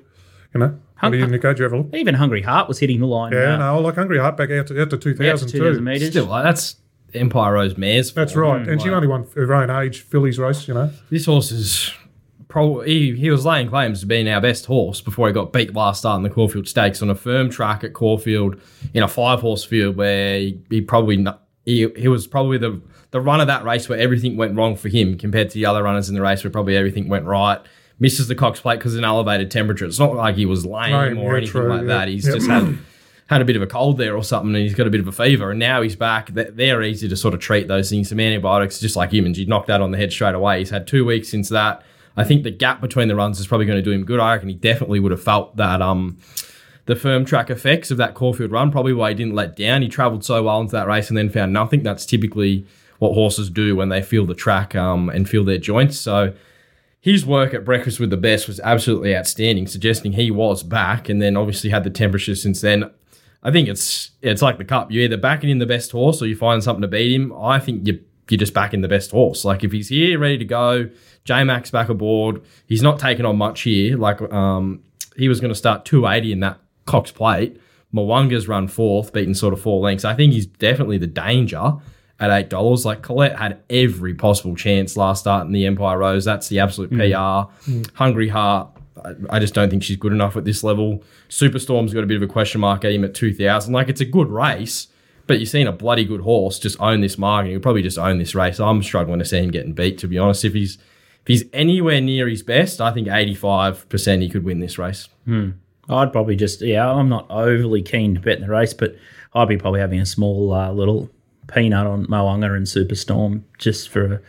you know, what do you, Nico? Did you have a look? Even Hungry Heart was hitting the line. Yeah, uh, no, like Hungry Heart back out to, out to 2000 out 2,000 metres. Still, like, that's Empire Rose Mares. That's form. right. And she only won her own age fillies race, you know. This horse is probably he, he was laying claims to being our best horse before he got beat last start in the Caulfield Stakes on a firm track at Caulfield in a five horse field where he, he probably not, he, he was probably the the run of that race where everything went wrong for him compared to the other runners in the race where probably everything went right. Misses the Cox Plate because of an elevated temperature. It's not like he was lame Lame, or anything true, like yeah. that. He's Yep. just had had a bit of a cold there or something, and he's got a bit of a fever, and now he's back. They- They're easy to sort of treat those things. Some antibiotics, just like humans, you'd knock that on the head straight away. He's had two weeks since that. I think the gap between the runs is probably going to do him good. I reckon he definitely would have felt that um the firm track effects of that Caulfield run. Probably why he didn't let down. He travelled so well into that race and then found nothing. That's typically what horses do when they feel the track um, and feel their joints. So his work at Breakfast with the Best was absolutely outstanding, suggesting he was back, and then obviously had the temperature since then. I think it's it's like the cup. You either back it in the best horse or you find something to beat him. I think you you're just backing the best horse. Like if he's here, ready to go, J Max back aboard. He's not taking on much here. Like um, he was going to start 280 in that Cox Plate. Mo'unga's run fourth, beaten sort of four lengths. I think he's definitely the danger at eight dollars. Like Colette had every possible chance last start in the Empire Rose. That's the absolute mm. PR. Mm. Hungry Heart. I, I just don't think she's good enough at this level. Superstorm's got a bit of a question mark at him at two thousand. Like it's a good race, but you've seen a bloody good horse just own this market. He'll probably just own this race. I'm struggling to see him getting beat. To be honest, if he's if he's anywhere near his best, I think eighty five percent he could win this race. Hmm. I'd probably just yeah. I'm not overly keen to bet in the race, but I'd be probably having a small uh, little peanut on Mo'unga and Superstorm just for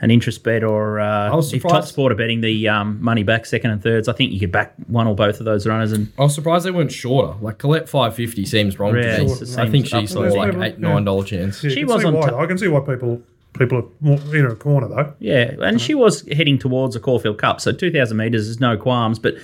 an interest bet, or uh, if Top Sport are betting the um, money back second and thirds, I think you could back one or both of those runners. And I was surprised they weren't shorter. Like Colette five fifty seems wrong Yeah, to me. it I think she's up sort like eight nine dollar chance. Yeah, She you can was see on why. top. I can see why people people are more in a corner though. yeah, and she was heading towards a Caulfield Cup, so 2,000 metres is no qualms, but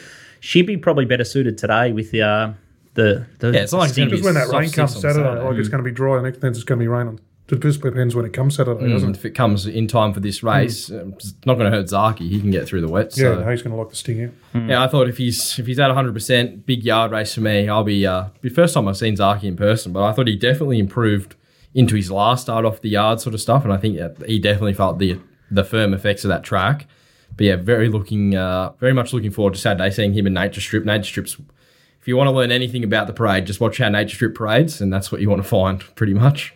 she'd be probably better suited today with the uh, the, the Yeah, it's not like it's Just when that rain comes on Saturday, Saturday. like it's going to be dry, and then it's going to be rain on It just depends when it comes Saturday, doesn't it? if it comes in time for this race, um, it's not going to hurt Zaaki. He can get through the wet. Yeah, So. no, he's going to like the sting out. Yeah, I thought if he's if he's at 100, percent big yard race for me, I'll be. Uh, the first time I've seen Zaaki in person, but I thought he definitely improved into his last start off the yard sort of stuff, and I think that he definitely felt the the firm effects of that track. But yeah, very looking, uh, very much looking forward to Saturday seeing him in Nature Strip. Nature Strip's. If you want to learn anything about the parade, just watch how Nature Strip parades, and that's what you want to find, pretty much.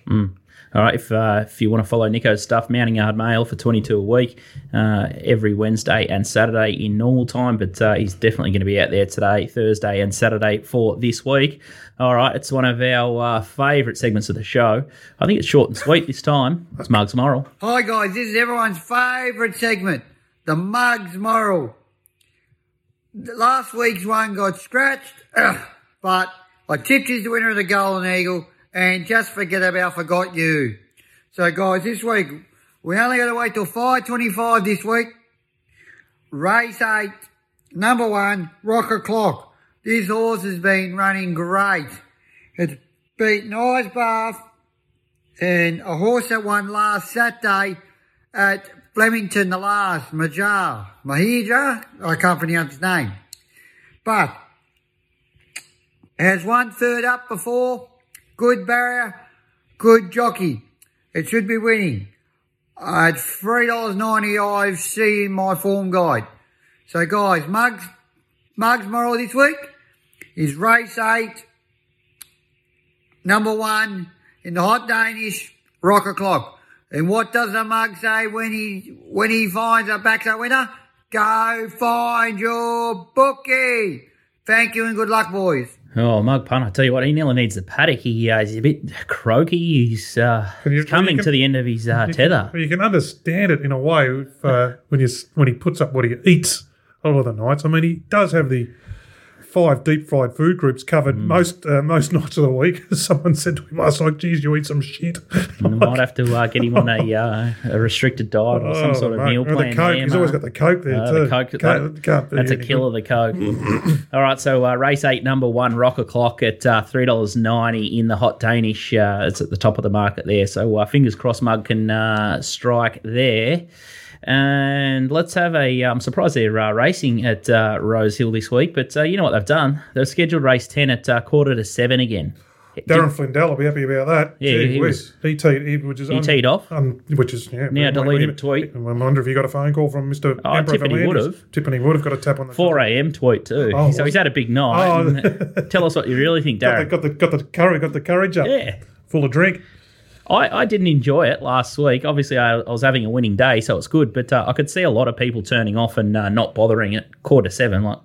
All right, if uh, if you want to follow Nico's stuff, Mounting Yard Mail for 22 a week, uh, every Wednesday and Saturday in normal time, but uh, he's definitely going to be out there today, Thursday and Saturday for this week. All right, it's one of our uh, favourite segments of the show. I think it's short and sweet this time. It's Mugs Moral. Hi guys, this is everyone's favourite segment, the Mugs Moral. Last week's one got scratched, but I tipped you the winner of the Golden Eagle and just forget about forgot you. So guys, this week we only got to wait till 5:25 this week. Race eight, number one, Rocker Clock. This horse has been running great. It's beaten Eyes Bath and a horse that won last Saturday at Flemington, the last, Majar, Mahidra, I can't pronounce his name. But has one third up before, good barrier, good jockey. It should be winning. Uh, it's $3.90 I've seen my form guide. So guys, Mugs, Mugs moral this week is race eight, number one in the hot Danish Rock O'Clock. And what does the mug say when he when he finds a backside winner? Go find your bookie. Thank you and good luck, boys. Oh, Mug Pun, I tell you what, he nearly needs the paddock. He, uh, he's a bit croaky. He's, uh, you- he's coming can- to the end of his uh, tether. Well, you can understand it in a way if, uh, when you when he puts up what he eats a lot of the nights. I mean, he does have the five deep fried food groups covered Mm. most uh, most nights of the week. Someone said to him last night, "Geez, you eat some shit." We might have to uh, get him on a, uh, a restricted diet or some Oh, sort of mate. meal Or plan. The Coke. there, He's always got the Coke there Uh, too. the Coke, that- that's a killer, the Coke. All right, so uh, race eight, number one, Rock O'Clock at uh, $3.90 in the Hot Danish. Uh, it's at the top of the market there. So uh, fingers crossed Mug can uh, strike there. And let's have a. I'm surprised they're uh, racing at uh, Rose Hill this week, but uh, you know what they've done? They've scheduled race 10 at uh, quarter to seven again. Darren Flindell will be happy about that. Yeah, Gee he whiz. he teed, he, which is He teed off? um, which is yeah. Now deleted wonder- tweet. I wonder if you got a phone call from Mister. Oh, Tiffany would've. Tiffany would have got a tap on the 4 a.m. tweet too. Oh, so he's had a big night. Oh. Tell us what you really think, Darren. Got the, got the got the courage, got the courage up. Yeah. full of drink. I, I didn't enjoy it last week. Obviously, I, I was having a winning day, so it's good. But uh, I could see a lot of people turning off and uh, not bothering at quarter seven. Like,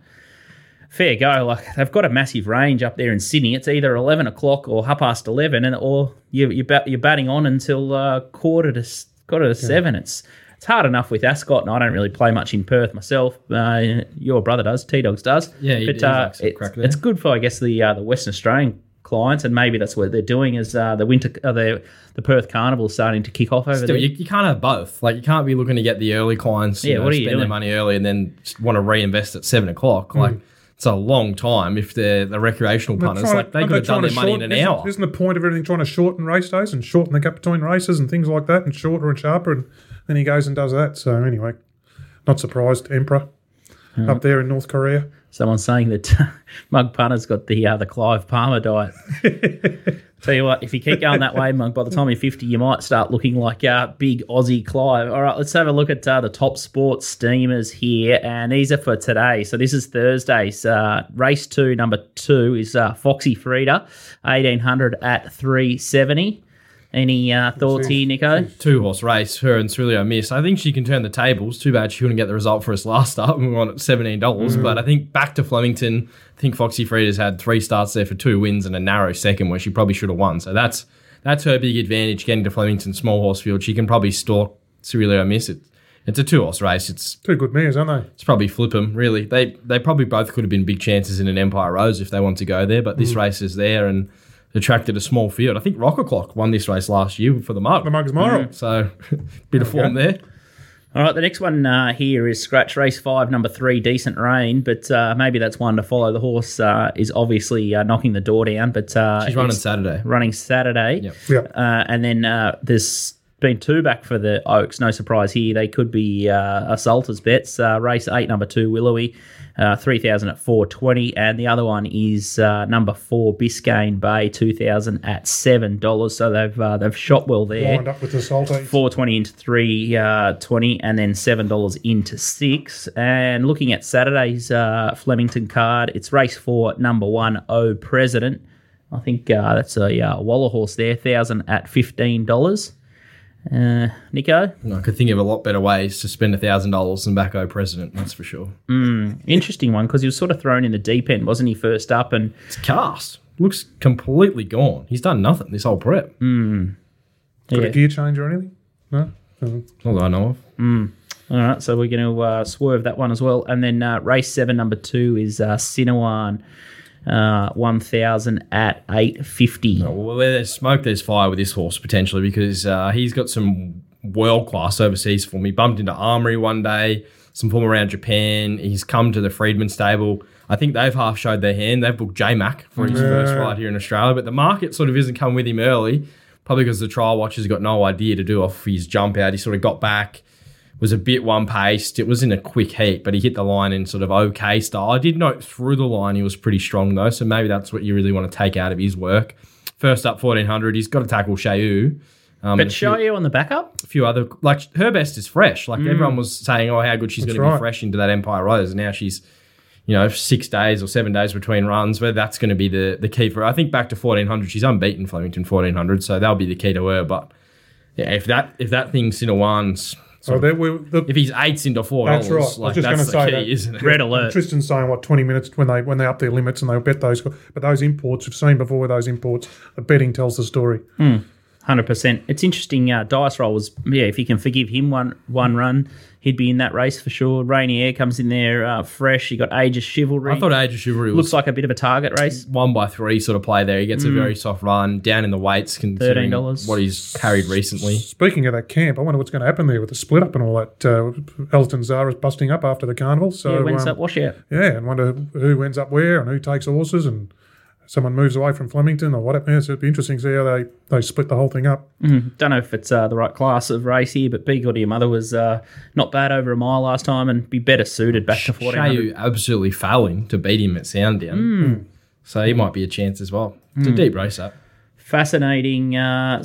fair go. Like they've got a massive range up there in Sydney. It's either eleven o'clock or half past eleven, and or you, you bat, you're batting on until uh, quarter to quarter to seven. It's it's hard enough with Ascot, and I don't really play much in Perth myself. Uh, your brother does, T Dogs does. Yeah, but uh, it's, it's good for I guess the uh, the Western Australian clients, and maybe that's what they're doing. Is uh, the winter uh, the the Perth Carnival starting to kick off over Still, there? you, you can't have both. Like you can't be looking to get the early clients, you Yeah, know, what are you spend their money early and then just want to reinvest at seven o'clock. Like it's a long time if they're the recreational They're punters. trying Like they could have done their to money in an isn't- hour. Isn't the point of everything trying to shorten race days and shorten the gap between races and things like that and shorter and sharper? And then he goes and does that. So anyway, not surprised, Emperor up there in North Korea. Someone's saying that Mug Punter's got the uh, the Clive Palmer diet. Tell you what, if you keep going that way, Mug, by the time you're 50, you might start looking like uh, big Aussie Clive. All right, let's have a look at uh, the top sports steamers here, and these are for today. So this is Thursday's uh, race two, number two is uh, Foxy Frida, 1800 at 370. Any uh, thoughts here, Nico? Two horse race, her and Cerilio Miss. I think she can turn the tables. Too bad she couldn't get the result for us last start when we won at seventeen dollars. Mm. But I think back to Flemington. I think Foxy Frida's had three starts there for two wins and a narrow second where she probably should have won. So that's that's her big advantage getting to Flemington small horse field. She can probably stalk Cerilio Miss. It, it's a two horse race. It's Two good mares, aren't they? it's probably flip them really. They they probably both could have been big chances in an Empire Rose if they want to go there. But Mm. this race is there and attracted a small field. I think Rock O'Clock won this race last year for the mug. The Mugs Moral. So, bit of form there. All right, the next one uh, here is Scratch Race 5, number 3, Decent Rain, but uh, maybe that's one to follow. The horse uh, is obviously uh, knocking the door down, but uh, She's running Saturday. running Saturday. Yep. Yep. Uh, and then uh, there's been two back for the Oaks. No surprise here. They could be uh, assaulters bets. Uh, race 8, number 2, Willowy. Uh, 3000 at 420 and the other one is uh, number 4 Biscayne Bay 2000 at $7 so they've uh, they've shot well there Lined up with the salty. four twenty into three uh, twenty, and then seven dollars into six. And looking at Saturday's uh, Flemington card, it's race four, number one, O President. I think uh, that's a uh, Waller horse there, thousand at fifteen dollars. Uh, Nico, I could think of a lot better ways to spend thousand dollars than Backo President. That's for sure. Mm, interesting one because he was sort of thrown in the deep end, wasn't he? First up, and It's cast. Looks completely gone. He's done nothing this whole prep. Got yeah. a gear change or anything? No? No. Not that I know of. All right, so we're going to uh, swerve that one as well. And then uh, race seven, number two, is uh, Sinawan, uh, 1,000 at 850. Well, where there's smoke, there's fire with this horse potentially because uh, he's got some world class overseas form. He bumped into Armory one day, some form around Japan. He's come to the Freedman stable. I think they've half showed their hand. They've booked J Mac for his first ride here in Australia, but the market sort of isn't come with him early, probably because the trial watchers got no idea to do off his jump out. He sort of got back. Was a bit one paced. It was in a quick heat, but he hit the line in sort of okay style. I did note through the line he was pretty strong though, so maybe that's what you really want to take out of his work. First up, fourteen hundred. He's got to tackle Shayu. Um, But and a few- show you on the backup? a few other like her best is fresh. Like everyone was saying, oh, how good she's That's going to be fresh into that Empire Rose, and now she's, you know, six days or seven days between runs. Where that's going to be the the key for her. I think back to fourteen hundred, she's unbeaten Flemington fourteen hundred, so that'll be the key to her. But yeah, if that if that thing's in a ones, So there we, the, if he's eights into four That's dollars, right. I was just that's gonna the say key, that. isn't it? Red alert. Tristan's saying what twenty minutes when they when they up their limits and they'll bet those. But those imports we've seen before with those imports, the betting tells the story. Hundred percent. It's interesting. Uh, Dice roll was yeah. If you can forgive him one one run, he'd be in that race for sure. Rainy Air comes in there uh, fresh. You got Age of Chivalry. I thought Age of Chivalry was looks like a bit of a target race. one by three sort of play there. He gets a very soft run down in the weights, considering $13. what he's carried recently. Speaking of that camp, I wonder what's going to happen there with the split up and all that. Uh, Elton Zara's busting up after the carnival, so yeah, when's um, that washout? yeah, and wonder who ends up where and who takes horses and someone moves away from Flemington or whatever. So it'd be interesting to see how they, they split the whole thing up. Don't know if it's uh, the right class of race here, but Be Good to Your Mother was uh, not bad over a mile last time and be better suited back to 1400. Shayu absolutely failing to beat him at Sandown. Hmm. So he might be a chance as well. It's a deep race up. Fascinating uh,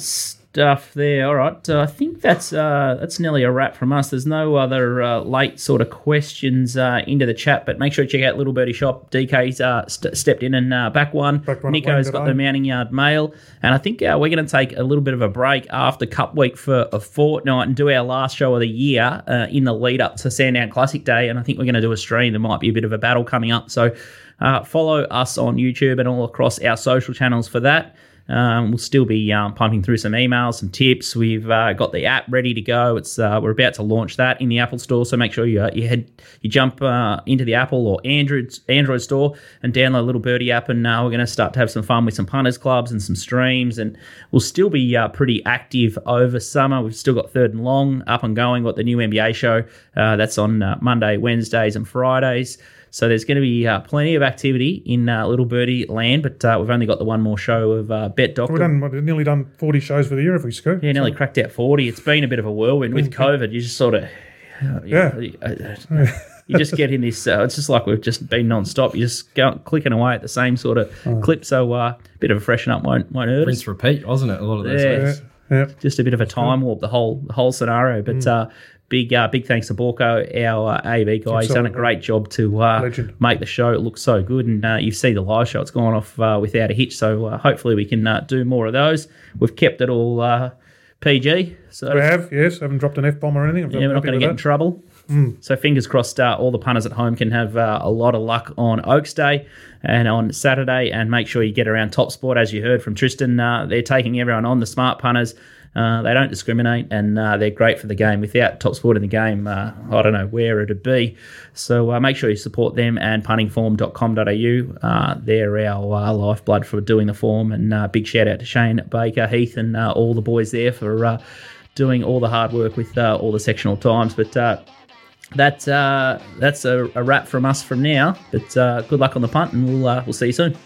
stuff there. All right, I think that's uh, that's nearly a wrap from us. There's no other uh, late sort of questions uh, into the chat, but make sure you check out Little Birdie Shop. DK's uh, st- stepped in and uh, back one. Back one Nico's got the Mounting Yard Mail, and I think uh, we're going to take a little bit of a break after Cup Week for a fortnight and do our last show of the year uh, in the lead up to Sandown Classic Day. And I think we're going to do a stream. There might be a bit of a battle coming up, so uh, follow us on YouTube and all across our social channels for that. Um, we'll still be um, pumping through some emails, some tips. We've uh, got the app ready to go. It's uh, we're about to launch that in the Apple Store, so make sure you uh, you head you jump uh, into the Apple or Android Android store and download a Little Birdie app. And uh, we're going to start to have some fun with some punters clubs and some streams. And we'll still be uh, pretty active over summer. We've still got third and long up and going. Got the new NBA show that's on Monday, Wednesdays, and Fridays. So there's going to be uh, plenty of activity in uh, Little Birdie land, but uh, we've only got the one more show of uh, Bet Doctor. We've done what, nearly done forty shows for the year, if we scoop. yeah, nearly cracked out 40. It's been a bit of a whirlwind with COVID. You just sort of, Yeah. you just get in this. Uh, it's just like we've just been non-stop. You just go clicking away at the same sort of Oh. clip. So uh, a bit of a freshen up won't won't hurt us. Rinse repeat, wasn't it? A lot of those Yeah. Yeah. Just a bit of a time warp. The whole the whole scenario, but. Mm. Uh, Big uh, big thanks to Borko, our uh, AV guy. He's done a great job to uh, make the show look so good. And uh, you see the live show; it's gone off uh, without a hitch. So uh, hopefully we can uh, do more of those. We've kept it all uh, PG, so We have, yes. Haven't dropped an F bomb or anything. I'm yeah, we're not going to get in that. trouble. So fingers crossed, uh, all the punters at home can have uh, a lot of luck on Oaks Day and on Saturday. And make sure you get around Top Sport, as you heard from Tristan. Uh, they're taking everyone on. The smart punters, uh, they don't discriminate, and uh, they're great for the game. Without Top Sport in the game, uh, I don't know where it'd be. So uh, make sure you support them and puntingform.com.au. Uh, they're our uh, lifeblood for doing the form. And uh, big shout out to Shane Baker, Heath, and all the boys there for. Doing all the hard work with all the sectional times. But that that's a, a wrap from us from now. But good luck on the punt, and we'll we'll see you soon.